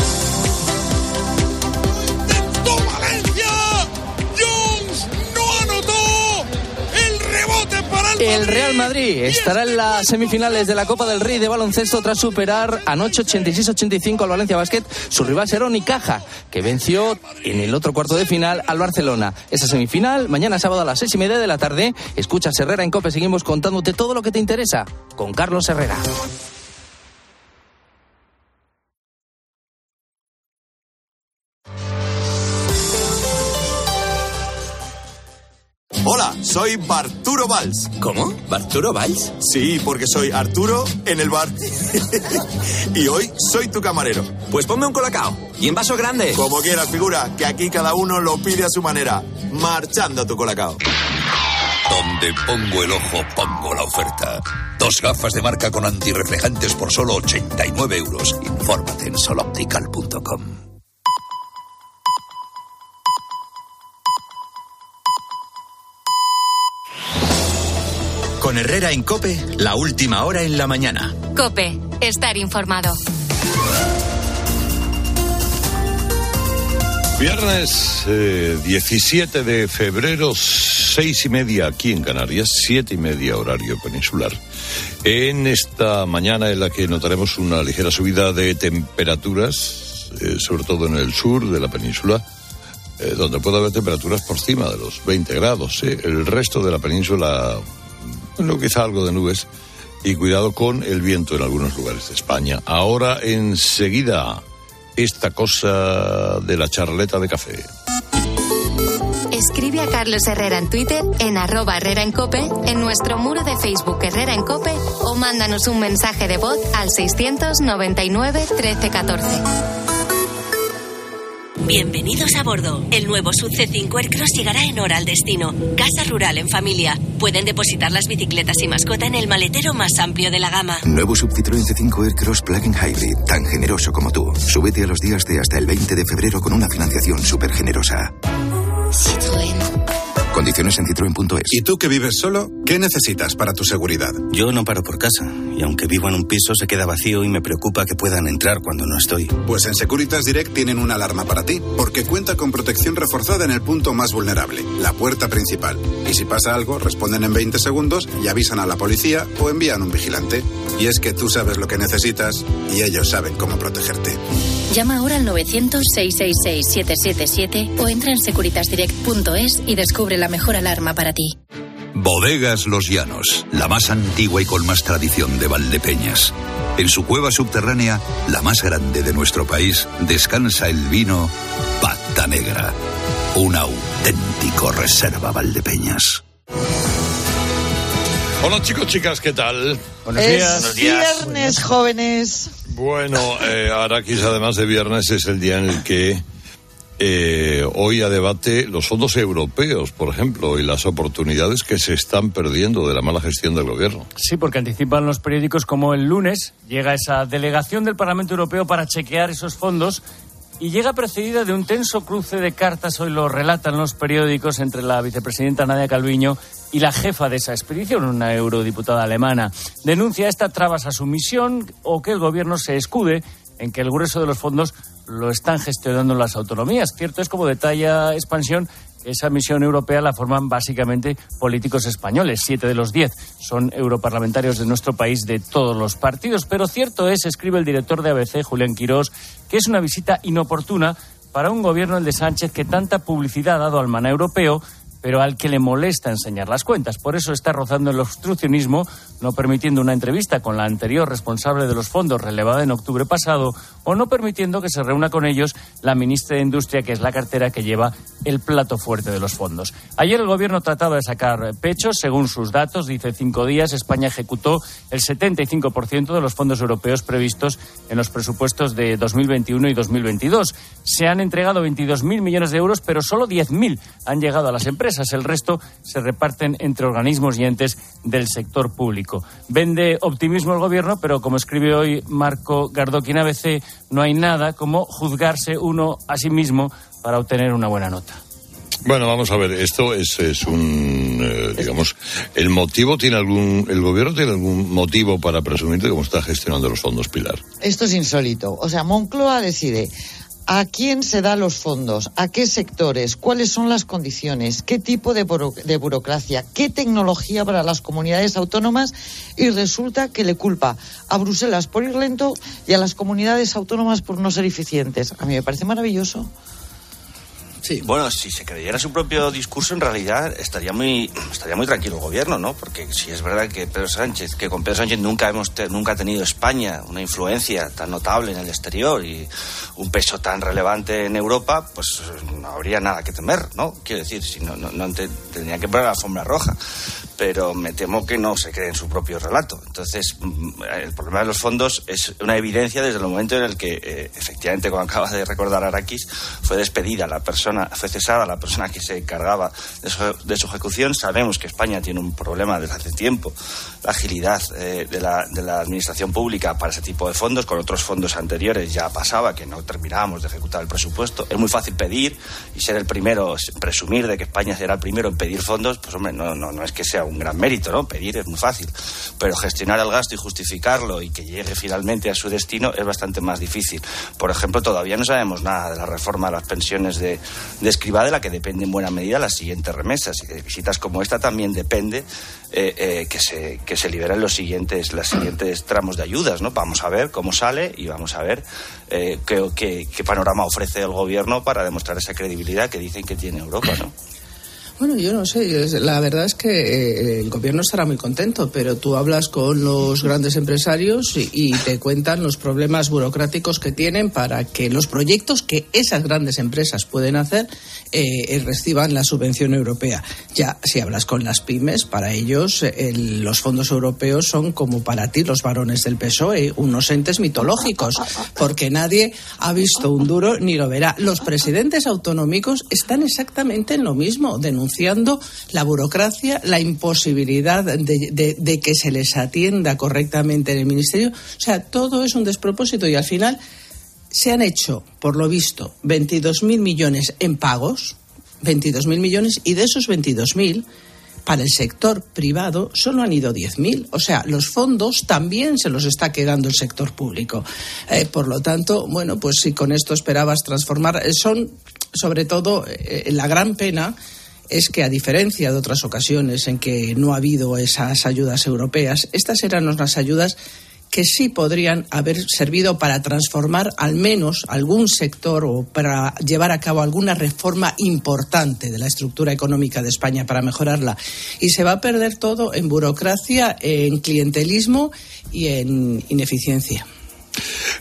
El Real Madrid estará en las semifinales de la Copa del Rey de baloncesto tras superar anoche 86-85 al Valencia Basket. Su rival será Unicaja, que venció en el otro cuarto de final al Barcelona. Esa semifinal, mañana sábado a las seis y media de la tarde. Escucha Herrera en Cope. Seguimos contándote todo lo que te interesa con Carlos Herrera. Soy Barturo Valls. ¿Cómo? ¿Barturo Valls? Sí, porque soy Arturo en el bar. y hoy soy tu camarero. Pues ponme un colacao. Y en vaso grande. Como quieras, figura, que aquí cada uno lo pide a su manera. Marchando tu colacao. Donde pongo el ojo, pongo la oferta. Dos gafas de marca con antirreflejantes por solo 89 euros. Infórmate en soloptical.com. Con Herrera en Cope, la última hora en la mañana. Cope, estar informado. Viernes eh, 17 de febrero, seis y media aquí en Canarias, siete y media horario peninsular. En esta mañana en la que notaremos una ligera subida de temperaturas, eh, sobre todo en el sur de la península, eh, donde puede haber temperaturas por encima de los 20 grados. ¿eh? El resto de la península, bueno, quizá algo de nubes. Y cuidado con el viento en algunos lugares de España. Ahora enseguida esta cosa de la charleta de café. Escribe a Carlos Herrera en Twitter, en arroba Herrera en en nuestro muro de Facebook Herrera en Cope o mándanos un mensaje de voz al 699 1314. Bienvenidos a bordo. El nuevo Sub C5 Aircross llegará en hora al destino. Casa rural en familia. Pueden depositar las bicicletas y mascota en el maletero más amplio de la gama. Nuevo Sub Citroën C5 Aircross Plug-in Hybrid, tan generoso como tú. Súbete a los días de hasta el 20 de febrero con una financiación súper generosa. Condiciones en citroen.es. ¿Y tú que vives solo? ¿Qué necesitas para tu seguridad? Yo no paro por casa. Y aunque vivo en un piso, se queda vacío y me preocupa que puedan entrar cuando no estoy. Pues en Securitas Direct tienen una alarma para ti, porque cuenta con protección reforzada en el punto más vulnerable, la puerta principal. Y si pasa algo, responden en 20 segundos y avisan a la policía o envían un vigilante. Y es que tú sabes lo que necesitas y ellos saben cómo protegerte. Llama ahora al 900-666-777 o entra en securitasdirect.es y descubre la mejor alarma para ti. Bodegas Los Llanos, la más antigua y con más tradición de Valdepeñas. En su cueva subterránea, la más grande de nuestro país, descansa el vino Pata Negra, un auténtico reserva Valdepeñas. Hola chicos, chicas, ¿qué tal? es viernes, jóvenes. Bueno, eh, Araquis, además de viernes, es el día en el que eh, hoy a debate los fondos europeos, por ejemplo, y las oportunidades que se están perdiendo de la mala gestión del gobierno. Sí, porque anticipan los periódicos como el lunes llega esa delegación del Parlamento Europeo para chequear esos fondos y llega precedida de un tenso cruce de cartas, hoy lo relatan los periódicos, entre la vicepresidenta Nadia Calviño y la jefa de esa expedición, una eurodiputada alemana. Denuncia esta trabas a su misión o que el gobierno se escude en que el grueso de los fondos lo están gestionando las autonomías. Cierto es, como detalla Expansión, esa misión europea la forman básicamente políticos españoles. Siete de los diez son europarlamentarios de nuestro país de todos los partidos. Pero cierto es, escribe el director de ABC, Julián Quirós, que es una visita inoportuna para un gobierno, el de Sánchez, que tanta publicidad ha dado al maná europeo pero al que le molesta enseñar las cuentas. Por eso está rozando el obstruccionismo, no permitiendo una entrevista con la anterior responsable de los fondos relevada en octubre pasado, o no permitiendo que se reúna con ellos la ministra de Industria, que es la cartera que lleva el plato fuerte de los fondos. Ayer el gobierno trataba de sacar pechos, según sus datos, dice cinco días, España ejecutó el 75% de los fondos europeos previstos en los presupuestos de 2021 y 2022. Se han entregado 22.000 millones de euros, pero solo 10.000 han llegado a las empresas. El resto se reparten entre organismos y entes del sector público. Vende optimismo el gobierno, pero como escribe hoy Marco Gardoqui en ABC, no hay nada como juzgarse uno a sí mismo para obtener una buena nota. Bueno, vamos a ver, esto es, es un, eh, digamos, el motivo tiene algún, el gobierno tiene algún motivo para presumir de cómo está gestionando los fondos Pilar. Esto es insólito. O sea, Moncloa decide a quién se da los fondos, a qué sectores, cuáles son las condiciones, qué tipo de, de, burocracia, qué tecnología para las comunidades autónomas y resulta que le culpa a Bruselas por ir lento y a las comunidades autónomas por no ser eficientes. A mí me parece maravilloso. Sí. Bueno, si se creyera su propio discurso, en realidad estaría muy, estaría muy tranquilo el gobierno, ¿no? Porque si es verdad que Pedro Sánchez, que con Pedro Sánchez nunca hemos nunca ha tenido España una influencia tan notable en el exterior y un peso tan relevante en Europa, pues no habría nada que temer, ¿no? Quiero decir, si no, no, no te, tendría que poner la alfombra roja. Pero me temo que no se cree en su propio relato. Entonces, mm, el problema de los fondos es una evidencia desde el momento en el que, eh, efectivamente, como acaba de recordar Araquis, fue despedida la persona, fue cesada la persona que se encargaba de su, ejecución. Sabemos que España tiene un problema desde hace tiempo, la agilidad eh, de, la, de la administración pública para ese tipo de fondos. Con otros fondos anteriores ya pasaba que no terminábamos de ejecutar el presupuesto. Es muy fácil pedir y ser el primero, presumir de que España será el primero en pedir fondos, pues hombre, no, no, no es que sea un gran mérito, ¿no? Pedir es muy fácil, pero gestionar el gasto y justificarlo y que llegue finalmente a su destino es bastante más difícil. Por ejemplo, todavía no sabemos nada de la reforma de las pensiones de, de de la que depende en buena medida las siguientes remesas. Y de visitas como esta también depende eh, eh, que, se, que se liberen los siguientes, los siguientes tramos de ayudas, ¿no? Vamos a ver cómo sale y vamos a ver eh, qué, qué panorama ofrece el gobierno para demostrar esa credibilidad que dicen que tiene Europa, ¿no? Bueno, yo no sé, la verdad es que eh, el gobierno estará muy contento, pero tú hablas con los grandes empresarios y, te cuentan los problemas burocráticos que tienen para que los proyectos que esas grandes empresas pueden hacer eh, reciban la subvención europea. Ya, si hablas con las pymes, para ellos los fondos europeos son como para ti los varones del PSOE, unos entes mitológicos, porque nadie ha visto un duro ni lo verá. Los presidentes autonómicos están exactamente en lo mismo, denunciando denunciando la burocracia, la imposibilidad de, que se les atienda correctamente en el Ministerio. O sea, todo es un despropósito y al final se han hecho, por lo visto, 22.000 millones en pagos, 22.000 millones, y de esos 22.000, para el sector privado solo han ido 10.000. O sea, los fondos también se los está quedando el sector público. Eh, por lo tanto, bueno, pues si con esto esperabas transformar, eh, son sobre todo eh, la gran pena es que, a diferencia de otras ocasiones en que no ha habido esas ayudas europeas, estas eran unas ayudas que sí podrían haber servido para transformar al menos algún sector o para llevar a cabo alguna reforma importante de la estructura económica de España para mejorarla. Y se va a perder todo en burocracia, en clientelismo y en ineficiencia.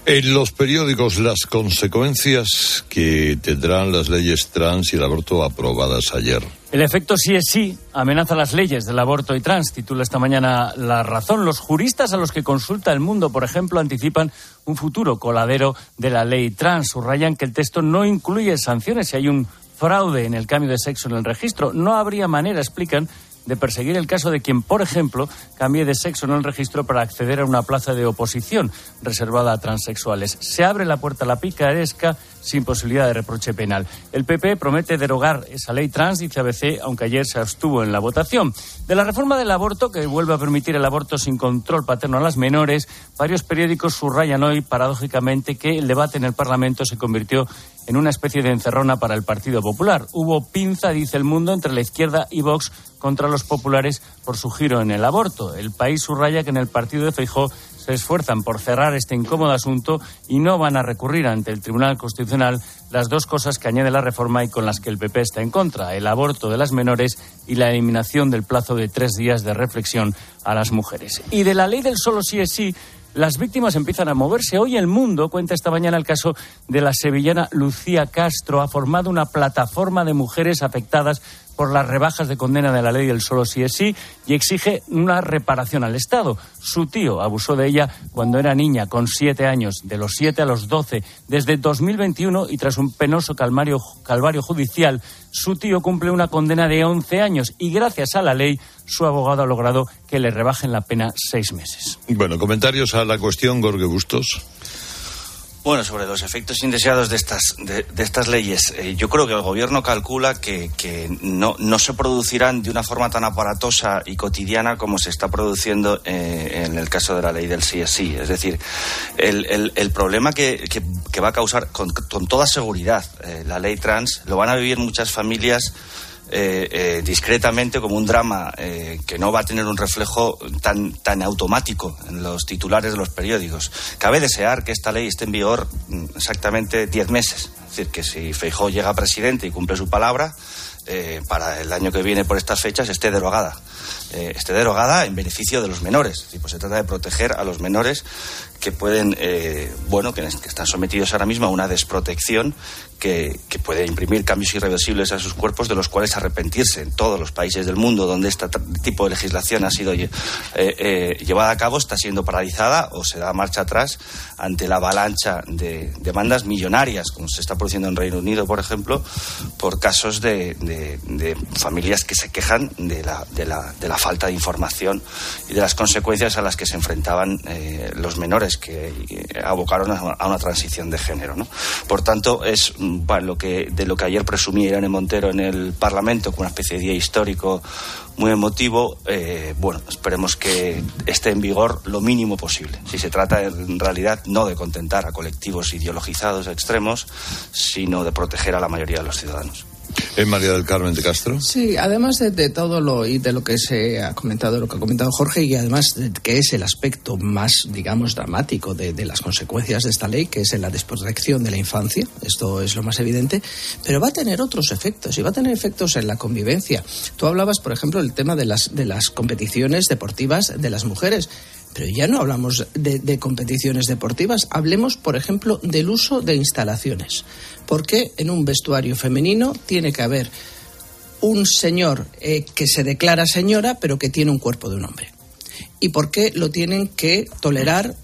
En los periódicos, las consecuencias que tendrán las leyes trans y el aborto aprobadas ayer. El efecto sí es sí amenaza las leyes del aborto y trans, titula esta mañana La Razón. Los juristas a los que consulta el mundo, por ejemplo, anticipan un futuro coladero de la ley trans. Subrayan que el texto no incluye sanciones si hay un fraude en el cambio de sexo en el registro. No habría manera, explican, de perseguir el caso de quien, por ejemplo, cambie de sexo en el registro para acceder a una plaza de oposición reservada a transexuales. Se abre la puerta a la picaresca sin posibilidad de reproche penal. El PP promete derogar esa ley trans, dice ABC, aunque ayer se abstuvo en la votación. De la reforma del aborto, que vuelve a permitir el aborto sin control paterno a las menores, varios periódicos subrayan hoy, paradójicamente, que el debate en el Parlamento se convirtió en una especie de encerrona para el Partido Popular. Hubo pinza, dice el mundo, entre la izquierda y Vox contra los populares por su giro en el aborto. El país subraya que en el partido de Feijó se esfuerzan por cerrar este incómodo asunto y no van a recurrir ante el Tribunal Constitucional las dos cosas que añade la reforma y con las que el PP está en contra, el aborto de las menores y la eliminación del plazo de tres días de reflexión a las mujeres. Y de la ley del solo sí es sí, las víctimas empiezan a moverse. Hoy el mundo cuenta esta mañana el caso de la sevillana Lucía Castro. Ha formado una plataforma de mujeres afectadas por las rebajas de condena de la ley del solo sí es sí y exige una reparación al Estado. Su tío abusó de ella cuando era niña, con siete años, de los siete a los doce. Desde 2021 y tras un penoso calvario, calvario judicial, su tío cumple una condena de once años y gracias a la ley su abogado ha logrado que le rebajen la pena seis meses. Bueno, comentarios a la cuestión, Gorge Bustos. Bueno, sobre los efectos indeseados de estas, de, estas leyes, eh, yo creo que el gobierno calcula que, no, no, se producirán de una forma tan aparatosa y cotidiana como se está produciendo eh, en el caso de la ley del CSI. Es decir, el, el, problema que, que, va a causar con, con toda seguridad eh, la ley trans lo van a vivir muchas familias eh, eh, discretamente como un drama eh, que no va a tener un reflejo tan, tan automático en los titulares de los periódicos. Cabe desear que esta ley esté en vigor mm, exactamente diez meses. Es decir, que si Feijó llega presidente y cumple su palabra, para el año que viene por estas fechas esté derogada eh, esté derogada en beneficio de los menores. pues se trata de proteger a los menores que pueden, eh, bueno, que, están sometidos ahora mismo a una desprotección que, puede imprimir cambios irreversibles a sus cuerpos, de los cuales arrepentirse en todos los países del mundo donde este tipo de legislación ha sido eh, llevada a cabo, está siendo paralizada o se da marcha atrás ante la avalancha de demandas millonarias, como se está produciendo en Reino Unido, por ejemplo, por casos de, familias que se quejan de la, de, la, de la, falta de información y de las consecuencias a las que se enfrentaban los menores que eh, abocaron a una transición de género. ¿no? Por tanto, es lo que, de lo que ayer presumía Irene Montero en el Parlamento, como una especie de día histórico muy emotivo, eh, bueno, esperemos que esté en vigor lo mínimo posible. Si se trata en realidad no de contentar a colectivos ideologizados extremos, sino de proteger a la mayoría de los ciudadanos. ¿Es María del Carmen de Castro? Sí, además de, todo lo y de lo que se ha comentado, lo que ha comentado Jorge, y además de que es el aspecto más, digamos, dramático de, las consecuencias de esta ley, que es la desprotección de la infancia, esto es lo más evidente, pero va a tener otros efectos y va a tener efectos en la convivencia. Tú hablabas, por ejemplo, del tema de las, de las competiciones deportivas de las mujeres. Pero ya no hablamos de, competiciones deportivas, hablemos, por ejemplo, del uso de instalaciones. Porque en un vestuario femenino tiene que haber un señor eh, que se declara señora, pero que tiene un cuerpo de un hombre? ¿Y por qué lo tienen que tolerar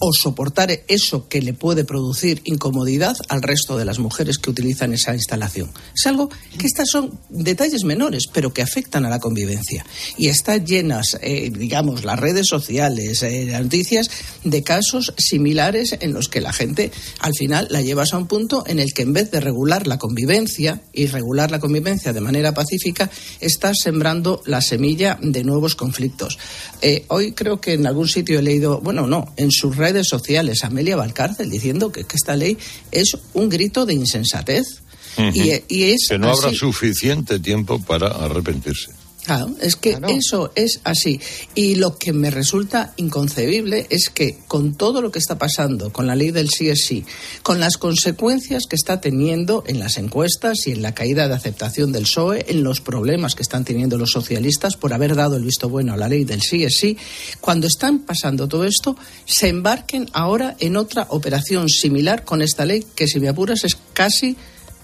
o soportar eso que le puede producir incomodidad al resto de las mujeres que utilizan esa instalación. Es algo que estas son detalles menores, pero que afectan a la convivencia. Y están llenas, eh, digamos, las redes sociales, eh, las noticias, de casos similares en los que la gente al final la llevas a un punto en el que en vez de regular la convivencia y regular la convivencia de manera pacífica, estás sembrando la semilla de nuevos conflictos. Eh, hoy creo que en algún sitio he leído, bueno, no, en sus redes redes sociales Amelia Valcárcel diciendo que, esta ley es un grito de insensatez. y, es que no habrá suficiente tiempo para arrepentirse. Claro, es que eso es así. Y lo que me resulta inconcebible es que con todo lo que está pasando con la ley del sí es sí, con las consecuencias que está teniendo en las encuestas y en la caída de aceptación del PSOE, en los problemas que están teniendo los socialistas por haber dado el visto bueno a la ley del sí es sí, cuando están pasando todo esto, se embarquen ahora en otra operación similar con esta ley que, si me apuras, es casi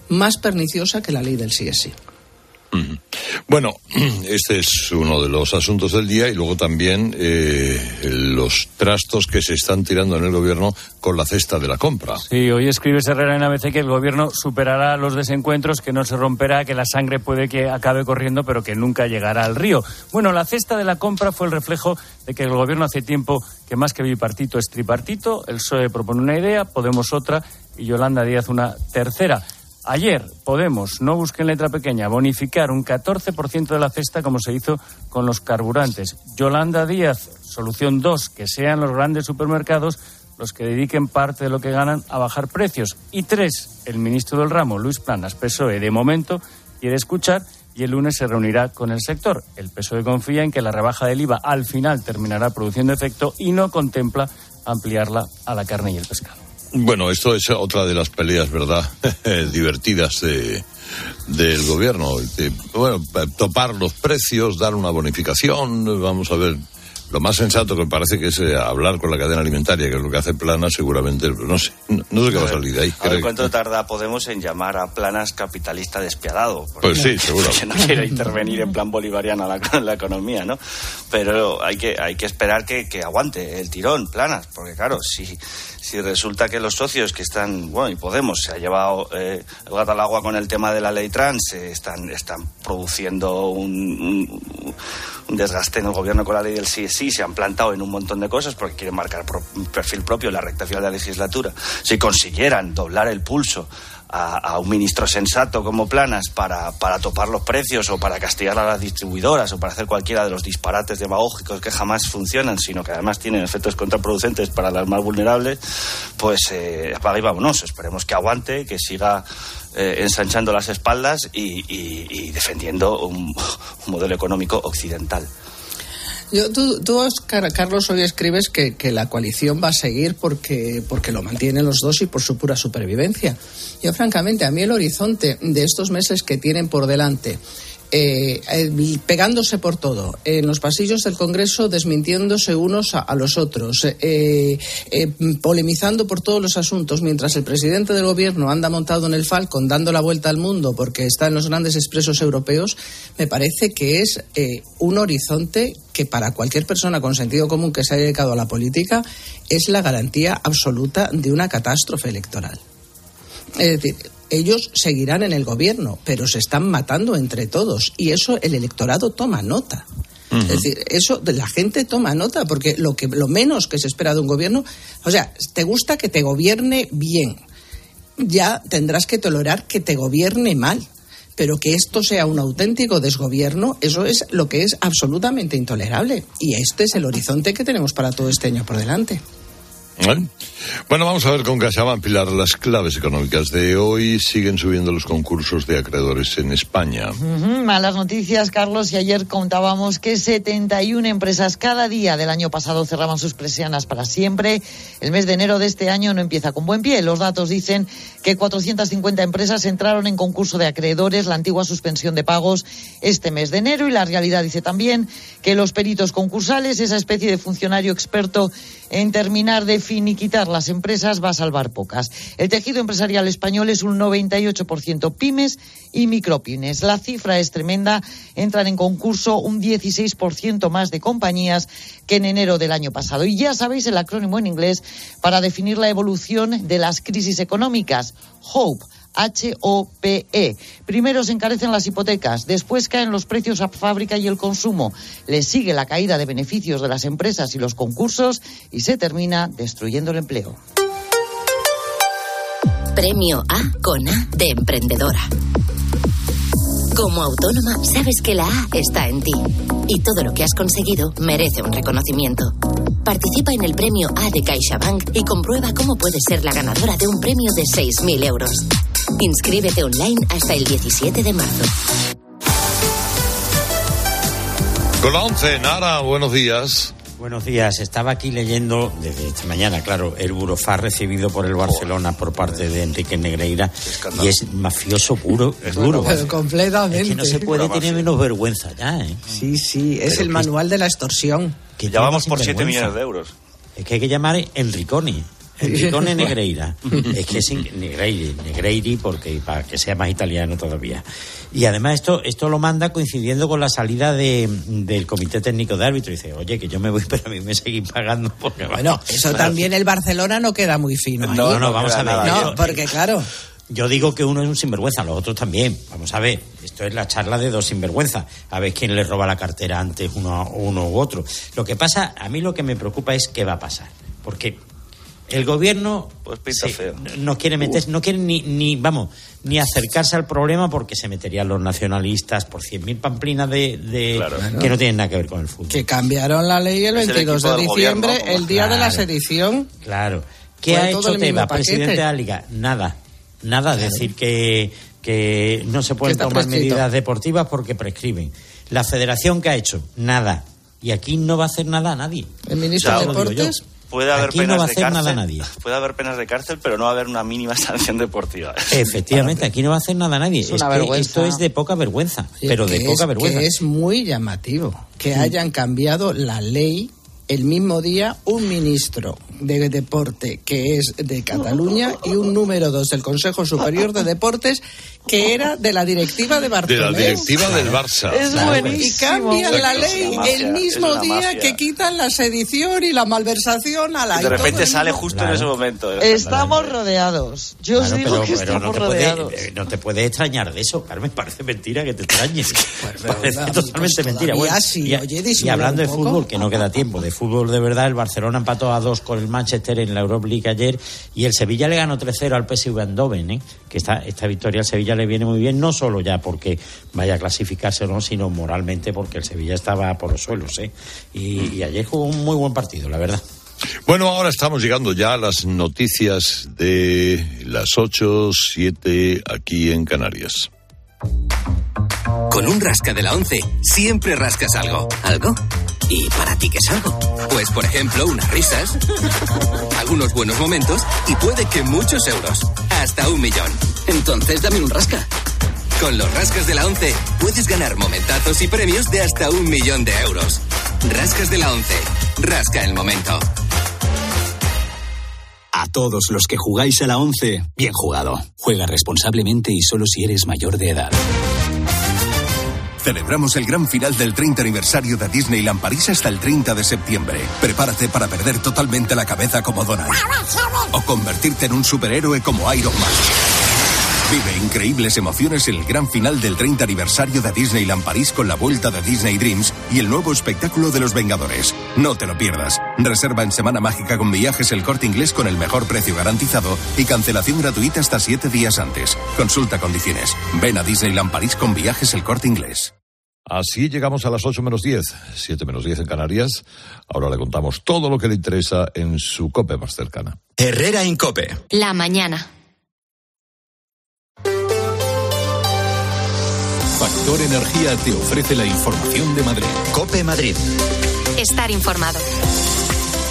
más perniciosa que la ley del sí es sí. Bueno, este es uno de los asuntos del día y luego también eh, los trastos que se están tirando en el gobierno con la cesta de la compra. Sí, hoy escribe Herrera en ABC que el gobierno superará los desencuentros, que no se romperá, que la sangre puede que acabe corriendo, pero que nunca llegará al río. Bueno, la cesta de la compra fue el reflejo de que el gobierno hace tiempo que más que bipartito es tripartito. El PSOE propone una idea, Podemos otra y Yolanda Díaz una tercera. Ayer Podemos, no busquen letra pequeña, bonificar un 14% de la cesta como se hizo con los carburantes. Yolanda Díaz, solución 2, que sean los grandes supermercados los que dediquen parte de lo que ganan a bajar precios. Y tres, el ministro del ramo, Luis Planas, PSOE, de momento quiere escuchar y el lunes se reunirá con el sector. El PSOE confía en que la rebaja del IVA al final terminará produciendo efecto y no contempla ampliarla a la carne y el pescado. Bueno, esto es otra de las peleas, ¿verdad? Divertidas del gobierno. bueno, topar los precios, dar una bonificación, vamos a ver lo más sensato que parece que es eh, hablar con la cadena alimentaria, que es lo que hace Planas, seguramente, no sé, no, sé qué va a salir de ahí. A ver cuánto tarda Podemos en llamar a Planas capitalista despiadado. Pues sí, seguro. Que no quiere intervenir en plan bolivariano la, economía, ¿no? Pero hay que, hay que esperar que, que aguante el tirón, Planas, porque claro, si si resulta que los socios que están, bueno, y Podemos se ha llevado eh, el gato al agua con el tema de la ley trans, eh, están, están produciendo un, desgaste en el gobierno con la ley del sí, sí, se han plantado en un montón de cosas porque quieren marcar perfil propio en la recta final de la legislatura. Si consiguieran doblar el pulso a, un ministro sensato como Planas para, para topar los precios o para castigar a las distribuidoras o para hacer cualquiera de los disparates demagógicos que jamás funcionan, sino que además tienen efectos contraproducentes para las más vulnerables, pues eh, vámonos. Esperemos que aguante, que siga eh, ensanchando las espaldas y, defendiendo un modelo económico occidental. Yo, tú, tú, Carlos, hoy escribes que, que, la coalición va a seguir porque, porque lo mantienen los dos y por su pura supervivencia. Yo, francamente, a mí el horizonte de estos meses que tienen por delante, eh, eh, pegándose por todo, en los pasillos del Congreso desmintiéndose unos a, los otros, eh, eh, polemizando por todos los asuntos, mientras el presidente del Gobierno anda montado en el Falcon dando la vuelta al mundo porque está en los grandes expresos europeos, me parece que es un horizonte que para cualquier persona con sentido común que se haya dedicado a la política es la garantía absoluta de una catástrofe electoral. Es decir, ellos seguirán en el gobierno, pero se están matando entre todos y eso el electorado toma nota. Es decir, eso de la gente toma nota porque lo que lo menos que se espera de un gobierno, o sea, te gusta que te gobierne bien. Ya tendrás que tolerar que te gobierne mal. Pero que esto sea un auténtico desgobierno, eso es lo que es absolutamente intolerable. Y este es el horizonte que tenemos para todo este año por delante. Bueno, vamos a ver con CaixaBank, Pilar, las claves económicas de hoy. Siguen subiendo los concursos de acreedores en España. Malas noticias, Carlos. Y ayer contábamos que 71 empresas cada día del año pasado cerraban sus persianas para siempre. El mes de enero de este año no empieza con buen pie. Los datos dicen que 450 empresas entraron en concurso de acreedores, la antigua suspensión de pagos, este mes de enero. Y la realidad dice también que los peritos concursales, esa especie de funcionario experto en terminar de finiquitar las empresas, va a salvar pocas. El tejido empresarial español es un 98% pymes y micropymes. La cifra es tremenda. Entran en concurso un 16% más de compañías que en enero del año pasado. Y ya sabéis el acrónimo en inglés para definir la evolución de las crisis económicas. HOPE. H-O-P-E. Primero se encarecen las hipotecas, después caen los precios a fábrica y el consumo, le sigue la caída de beneficios de las empresas y los concursos y se termina destruyendo el empleo. Premio A con A de emprendedora. Como autónoma, sabes que la A está en ti y todo lo que has conseguido merece un reconocimiento. Participa en el premio A de CaixaBank y comprueba cómo puedes ser la ganadora de un premio de 6.000 euros. Inscríbete online hasta el 17 de marzo. Con la 11, Nara, buenos días. Buenos días. Estaba aquí leyendo desde esta mañana, claro, el burofá recibido por el Barcelona por parte de Enrique Negreira y es mafioso puro, duro. Pero completamente. Es que no se puede tener menos vergüenza ya, ¿eh? Sí, sí, es Pero el manual de la extorsión. Que Ya vamos por 7 sinvergüenza. millones de euros. Es que hay que llamar Enriconi. Enricone Negreira. Es que es Negreiri, Negreiri porque para que sea más italiano todavía. Y además esto esto lo manda coincidiendo con la salida de, del Comité Técnico de Árbitro. Y dice, oye, que yo me voy, pero a mí me seguís pagando porque Bueno, eso también el Barcelona no queda muy fino. ahí. No, no, vamos a ver. No, porque claro. Yo digo que uno es un sinvergüenza, los otros también. Vamos a ver, esto es la charla de dos sinvergüenzas. A ver quién le roba la cartera antes, uno, uno u otro. Lo que pasa, a mí lo que me preocupa es qué va a pasar. Porque el gobierno Pues pinta se- feo. no quiere meter, no quiere ni, ni, vamos, ni acercarse al problema porque se meterían los nacionalistas por 100.000 pamplinas de, de- que no tienen nada que ver con el fútbol. Que cambiaron la ley el Es el 22 de diciembre, gobierno, el día de la sedición. Claro. ¿Qué Fue ha hecho paquete. presidente de la Liga? Nada. Nada. Claro. Decir que, que no se pueden tomar prescrito. medidas deportivas porque prescriben. La federación que ha hecho? Nada. Y aquí no va a hacer nada nadie. El ministro de. Deportes. Puede haber Aquí penas no va a de hacer cárcel. nada nadie. Puede haber penas de cárcel, pero no va a haber una mínima sanción deportiva. Efectivamente, aquí no va a hacer nada nadie. Es Es, una que vergüenza. esto es de poca vergüenza, pero de que poca es, vergüenza. Que es muy llamativo que hayan cambiado la ley el mismo día un ministro de deporte que es de Cataluña y un número dos del Consejo Superior de Deportes que era de la directiva de De Barcelona. la directiva del Barça. Es buenísimo. Y cambian la ley una mafia, el mismo día mafia. que quitan la sedición y la malversación a la Y de repente todo sale justo Claro. en ese momento. Estamos rodeados. Yo os Claro, digo pero, que pero no, estamos te puede, rodeados. eh, no te puede extrañar de eso, Carmen. Parece mentira que te extrañes. parece pues, totalmente mentira. todavía sí, y, oye, y hablando de fútbol, que no queda tiempo, de fútbol de verdad, el Barcelona empató a dos con el Manchester en la Europa League ayer y el Sevilla le ganó 3-0 al PSV Eindhoven, ¿eh? que esta, esta victoria al Sevilla le viene muy bien, no solo ya porque vaya a clasificarse o no, sino moralmente porque el Sevilla estaba por los suelos. ¿eh? Y, y ayer jugó un muy buen partido, la verdad. Bueno, ahora estamos llegando ya a las noticias de las 8, 7 aquí en Canarias. Con un rasca de la 11 siempre rascas algo. ¿Algo? ¿Y para ti qué es algo? Pues por ejemplo unas risas, algunos buenos momentos y puede que muchos euros. Hasta un millón. Entonces dame un rasca. Con los rascas de la 11 puedes ganar momentazos y premios de hasta un millón de euros. Rascas de la 11. Rasca el momento. A todos los que jugáis a la 11, bien jugado. Juega responsablemente y solo si eres mayor de edad. Celebramos el gran final del 30 aniversario de Disneyland París hasta el 30 de septiembre. Prepárate para perder totalmente la cabeza como Donald. O convertirte en un superhéroe como Iron Man. Vive increíbles emociones en el gran final del 30 aniversario de Disneyland París con la vuelta de Disney Dreams y el nuevo espectáculo de los Vengadores. No te lo pierdas. Reserva en Semana Mágica con viajes el corte inglés con el mejor precio garantizado y cancelación gratuita hasta siete días antes. Consulta condiciones. Ven a Disneyland París con viajes el corte inglés. Así llegamos a las 8 menos 10, 7 menos 10 en Canarias. Ahora le contamos todo lo que le interesa en su COPE más cercana. Herrera en COPE. La mañana. Factor Energía te ofrece la información de Madrid. COPE Madrid. Estar informado.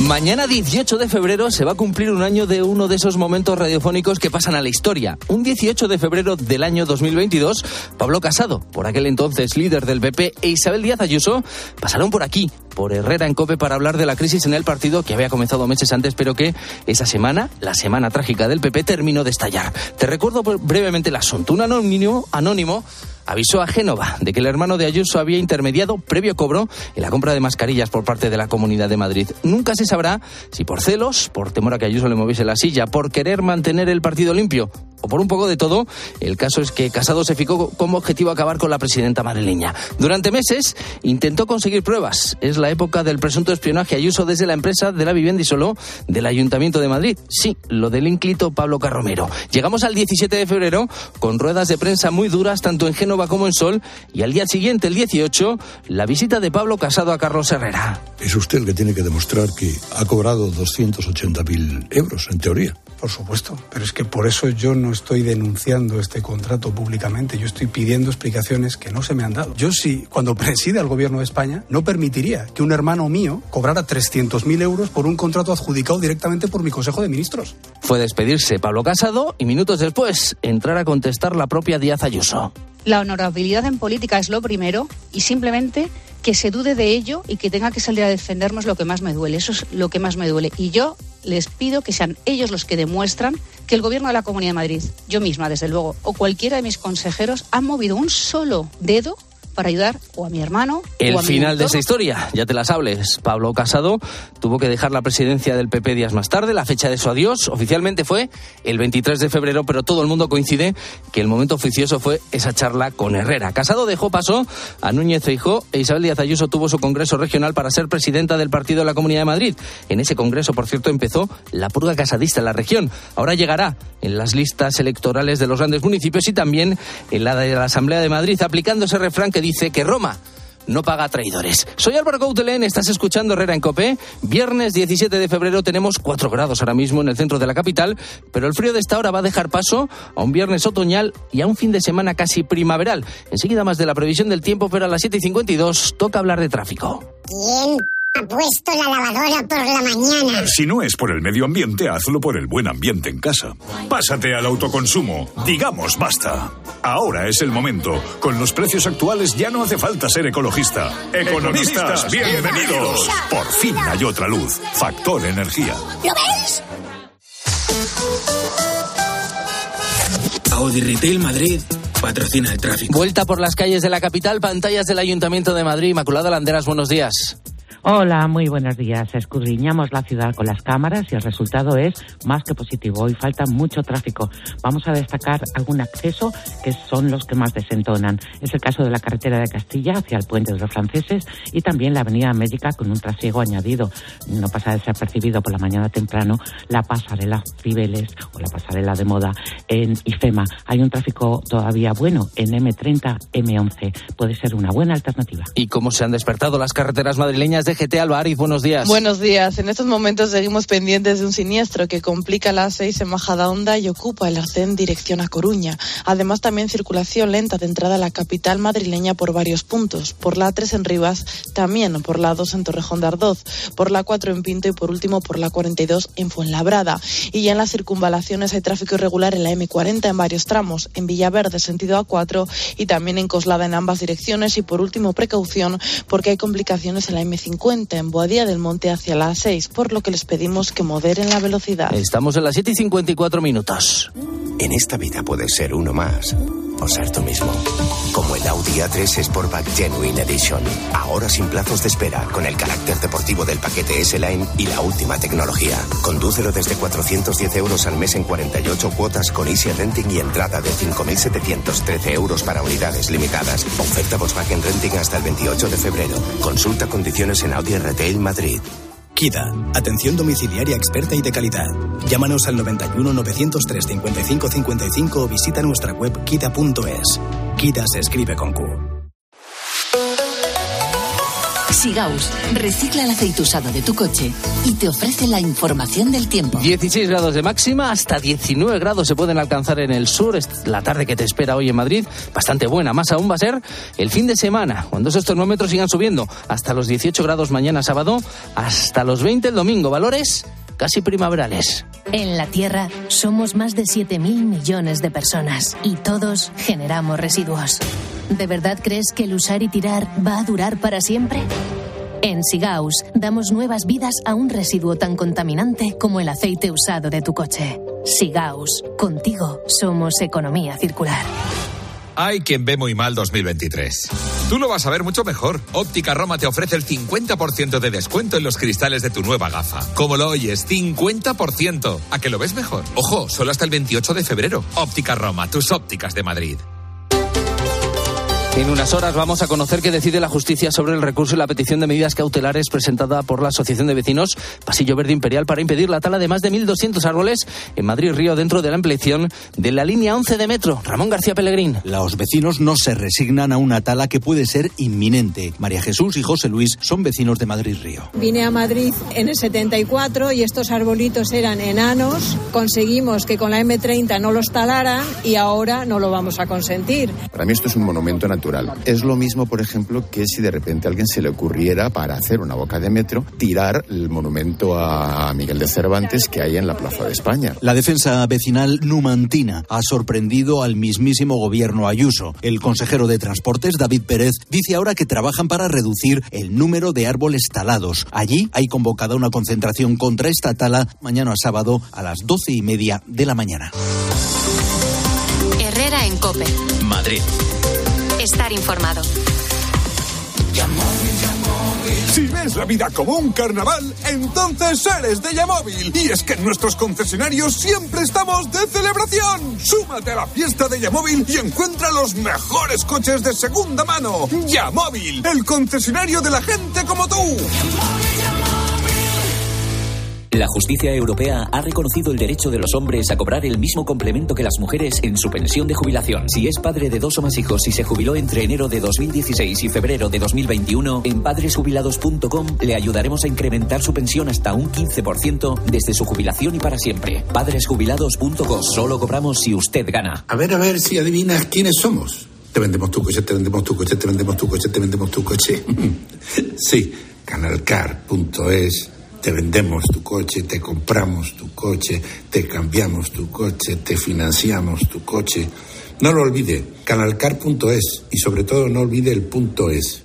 Mañana 18 de febrero se va a cumplir un año de uno de esos momentos radiofónicos que pasan a la historia. Un 18 de febrero del año 2022, Pablo Casado, por aquel entonces líder del PP, e Isabel Díaz Ayuso pasaron por aquí, por Herrera en Cope, para hablar de la crisis en el partido que había comenzado meses antes, pero que esa semana, la semana trágica del PP, terminó de estallar. Te recuerdo brevemente el asunto. Un anónimo, anónimo avisó a Génova de que el hermano de Ayuso había intermediado previo cobro en la compra de mascarillas por parte de la Comunidad de Madrid. Nunca se sabrá si por celos, por temor a que Ayuso le moviese la silla, por querer mantener el partido limpio o por un poco de todo, el caso es que Casado se fijó como objetivo acabar con la presidenta madrileña. Durante meses intentó conseguir pruebas. Es la época del presunto espionaje Ayuso desde la empresa de la vivienda y solo del Ayuntamiento de Madrid. Sí, lo del ínclito Pablo Carromero. Llegamos al 17 de febrero con ruedas de prensa muy duras tanto en Génova como en Sol y al día siguiente, el 18, la visita de Pablo Casado a Carlos Herrera. Es usted el que tiene que demostrar que ha cobrado 280.000 euros, en teoría. Por supuesto, pero es que por eso yo no estoy denunciando este contrato públicamente, yo estoy pidiendo explicaciones que no se me han dado. Yo sí, cuando preside al gobierno de España, no permitiría que un hermano mío cobrara 300.000 euros por un contrato adjudicado directamente por mi Consejo de Ministros. Fue despedirse Pablo Casado y minutos después entrar a contestar la propia Díaz Ayuso. La honorabilidad en política es lo primero y simplemente que se dude de ello y que tenga que salir a defendernos lo que más me duele. Eso es lo que más me duele. Y yo les pido que sean ellos los que demuestran que el Gobierno de la Comunidad de Madrid, yo misma, desde luego, o cualquiera de mis consejeros, han movido un solo dedo para ayudar o a mi hermano. El o a mi final de entorno. esta historia, ya te la hables. Pablo Casado tuvo que dejar la presidencia del PP días más tarde. La fecha de su adiós oficialmente fue el 23 de febrero, pero todo el mundo coincide que el momento oficioso fue esa charla con Herrera. Casado dejó paso a Núñez Feijó e Isabel Díaz Ayuso tuvo su congreso regional para ser presidenta del Partido de la Comunidad de Madrid. En ese congreso, por cierto, empezó la purga casadista en la región. Ahora llegará en las listas electorales de los grandes municipios y también en la de la Asamblea de Madrid, aplicando ese refrán que dice que Roma no paga traidores. Soy Álvaro Coutelén, estás escuchando Herrera en Copé. Viernes 17 de febrero tenemos 4 grados ahora mismo en el centro de la capital, pero el frío de esta hora va a dejar paso a un viernes otoñal y a un fin de semana casi primaveral. Enseguida más de la previsión del tiempo, pero a las 7 y 52 toca hablar de tráfico. ¿Quién ha puesto la lavadora por la mañana? Si no es por el medio ambiente, hazlo por el buen ambiente en casa. Pásate al autoconsumo. Digamos basta. Ahora es el momento. Con los precios actuales ya no hace falta ser ecologista. Economistas, bienvenidos. Por fin hay otra luz. Factor energía. ¿Lo veis? Audi Retail Madrid patrocina el tráfico. Vuelta por las calles de la capital, pantallas del Ayuntamiento de Madrid. Inmaculada Landeras, buenos días. Hola, muy buenos días. Escudriñamos la ciudad con las cámaras y el resultado es más que positivo. Hoy falta mucho tráfico. Vamos a destacar algún acceso que son los que más desentonan. Es el caso de la carretera de Castilla hacia el puente de los franceses y también la avenida Médica con un trasiego añadido. No pasa de ser percibido por la mañana temprano la pasarela Cibeles o la pasarela de moda en IFEMA. Hay un tráfico todavía bueno en M30, M11. Puede ser una buena alternativa. ¿Y cómo se han despertado las carreteras madrileñas? DGT. Alba Ariz, buenos días. Buenos días. En estos momentos seguimos pendientes de un siniestro que complica la A6 en Majada Honda y ocupa el arcén dirección a Coruña. Además, también circulación lenta de entrada a la capital madrileña por varios puntos. Por la A3 en Rivas, también por la A2 en Torrejón de Ardoz, por la A4 en Pinto y por último por la 42 en Fuenlabrada. Y ya en las circunvalaciones hay tráfico irregular en la M40 en varios tramos, en Villaverde sentido A4 y también en Coslada en ambas direcciones y por último precaución porque hay complicaciones en la M50 en Boadía del Monte hacia la A6, por lo que les pedimos que moderen la velocidad. Estamos en las 7 y 54 minutos. En esta vida puedes ser uno más o ser tú mismo. Como el Audi A3 Sportback Genuine Edition. Ahora sin plazos de espera, con el carácter deportivo del paquete S-Line y la última tecnología. Condúcelo desde 410 euros al mes en 48 cuotas con Easy Renting y entrada de 5.713 euros para unidades limitadas. Oferta Volkswagen Renting hasta el 28 de febrero. Consulta condiciones en Audi Retail Madrid. KIDA, atención domiciliaria experta y de calidad. Llámanos al 91 903 55 55 o visita nuestra web kida.es. KIDA se escribe con Q. Sigaus recicla el aceite usado de tu coche y te ofrece la información del tiempo. 16 grados de máxima, hasta 19 grados se pueden alcanzar en el sur. Es la tarde que te espera hoy en Madrid, bastante buena. Más aún va a ser el fin de semana, cuando esos termómetros sigan subiendo hasta los 18 grados mañana sábado, hasta los 20 el domingo. Valores casi primaverales. En la Tierra somos más de 7.000 millones de personas y todos generamos residuos. ¿De verdad crees que el usar y tirar va a durar para siempre? En Sigaus damos nuevas vidas a un residuo tan contaminante como el aceite usado de tu coche. Sigaus, contigo somos economía circular. Hay quien ve muy mal 2023. Tú lo vas a ver mucho mejor. Óptica Roma te ofrece el 50% de descuento en los cristales de tu nueva gafa. Como lo oyes, 50%. ¿A que lo ves mejor? Ojo, solo hasta el 28 de febrero. Óptica Roma, tus ópticas de Madrid. En unas horas vamos a conocer qué decide la justicia sobre el recurso y la petición de medidas cautelares presentada por la Asociación de Vecinos Pasillo Verde Imperial para impedir la tala de más de 1.200 árboles en Madrid Río dentro de la ampliación de la línea 11 de metro. Ramón García Pellegrín. Los vecinos no se resignan a una tala que puede ser inminente. María Jesús y José Luis son vecinos de Madrid Río. Vine a Madrid en el 74 y estos arbolitos eran enanos. Conseguimos que con la M30 no los talaran y ahora no lo vamos a consentir. Para mí esto es un monumento natural es lo mismo, por ejemplo, que si de repente a alguien se le ocurriera para hacer una boca de metro tirar el monumento a Miguel de Cervantes que hay en la Plaza de España. La defensa vecinal numantina ha sorprendido al mismísimo gobierno Ayuso. El consejero de Transportes, David Pérez, dice ahora que trabajan para reducir el número de árboles talados. Allí hay convocada una concentración contra esta tala mañana sábado a las doce y media de la mañana. Herrera en Cope. Madrid estar informado. Si ves la vida como un carnaval, entonces eres de Yamóvil. Y es que en nuestros concesionarios siempre estamos de celebración. Súmate a la fiesta de Yamóvil y encuentra los mejores coches de segunda mano. Yamóvil, el concesionario de la gente como tú. La justicia europea ha reconocido el derecho de los hombres a cobrar el mismo complemento que las mujeres en su pensión de jubilación. Si es padre de dos o más hijos y se jubiló entre enero de 2016 y febrero de 2021, en padresjubilados.com le ayudaremos a incrementar su pensión hasta un 15% desde su jubilación y para siempre. Padresjubilados.com. Solo cobramos si usted gana. A ver, a ver si adivinas quiénes somos. Te vendemos tu coche, te vendemos tu coche, te vendemos tu coche, te vendemos tu coche. sí, canalcar.es te vendemos tu coche, te compramos tu coche, te cambiamos tu coche, te financiamos tu coche. No lo olvide, canalcar.es y sobre todo no olvide el punto es.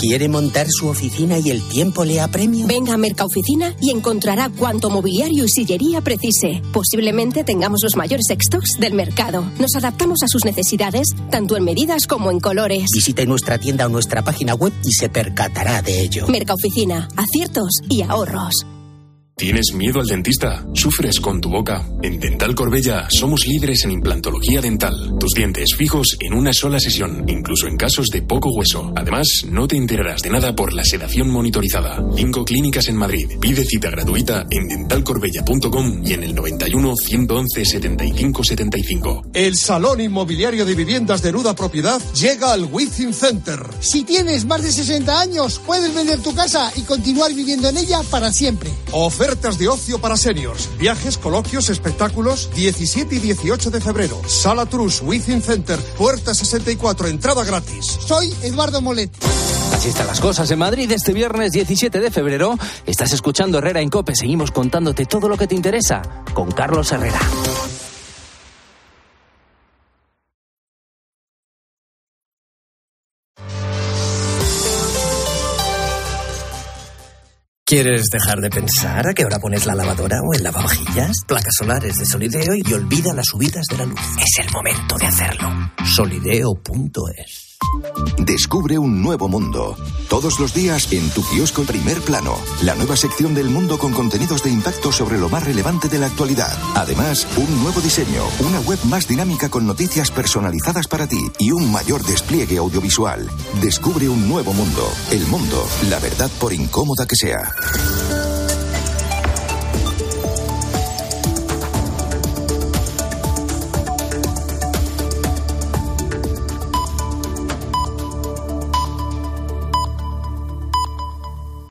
¿Quiere montar su oficina y el tiempo le apremia? Venga a Mercaoficina y encontrará cuanto mobiliario y sillería precise. Posiblemente tengamos los mayores stocks del mercado. Nos adaptamos a sus necesidades, tanto en medidas como en colores. Visite nuestra tienda o nuestra página web y se percatará de ello. Mercaoficina, aciertos y ahorros. ¿Tienes miedo al dentista? ¿Sufres con tu boca? En Dental Corbella somos líderes en implantología dental. Tus dientes fijos en una sola sesión, incluso en casos de poco hueso. Además, no te enterarás de nada por la sedación monitorizada. Cinco clínicas en Madrid. Pide cita gratuita en dentalcorbella.com y en el 91 111 75 75. El Salón Inmobiliario de Viviendas de Nuda Propiedad llega al Within Center. Si tienes más de 60 años, puedes vender tu casa y continuar viviendo en ella para siempre. Ofertas de ocio para seniors, viajes, coloquios, espectáculos, 17 y 18 de febrero. Sala Trus, Within Center, puerta 64, entrada gratis. Soy Eduardo Molet. Así están las cosas en Madrid este viernes 17 de febrero. Estás escuchando Herrera en Cope. Seguimos contándote todo lo que te interesa con Carlos Herrera. ¿Quieres dejar de pensar a qué hora pones la lavadora o el lavavajillas? Placas solares de Solideo y olvida las subidas de la luz. Es el momento de hacerlo. Solideo.es Descubre un nuevo mundo. Todos los días en tu kiosco Primer Plano. La nueva sección del mundo con contenidos de impacto sobre lo más relevante de la actualidad. Además, un nuevo diseño, una web más dinámica con noticias personalizadas para ti y un mayor despliegue audiovisual. Descubre un nuevo mundo. El mundo, la verdad por incómoda que sea.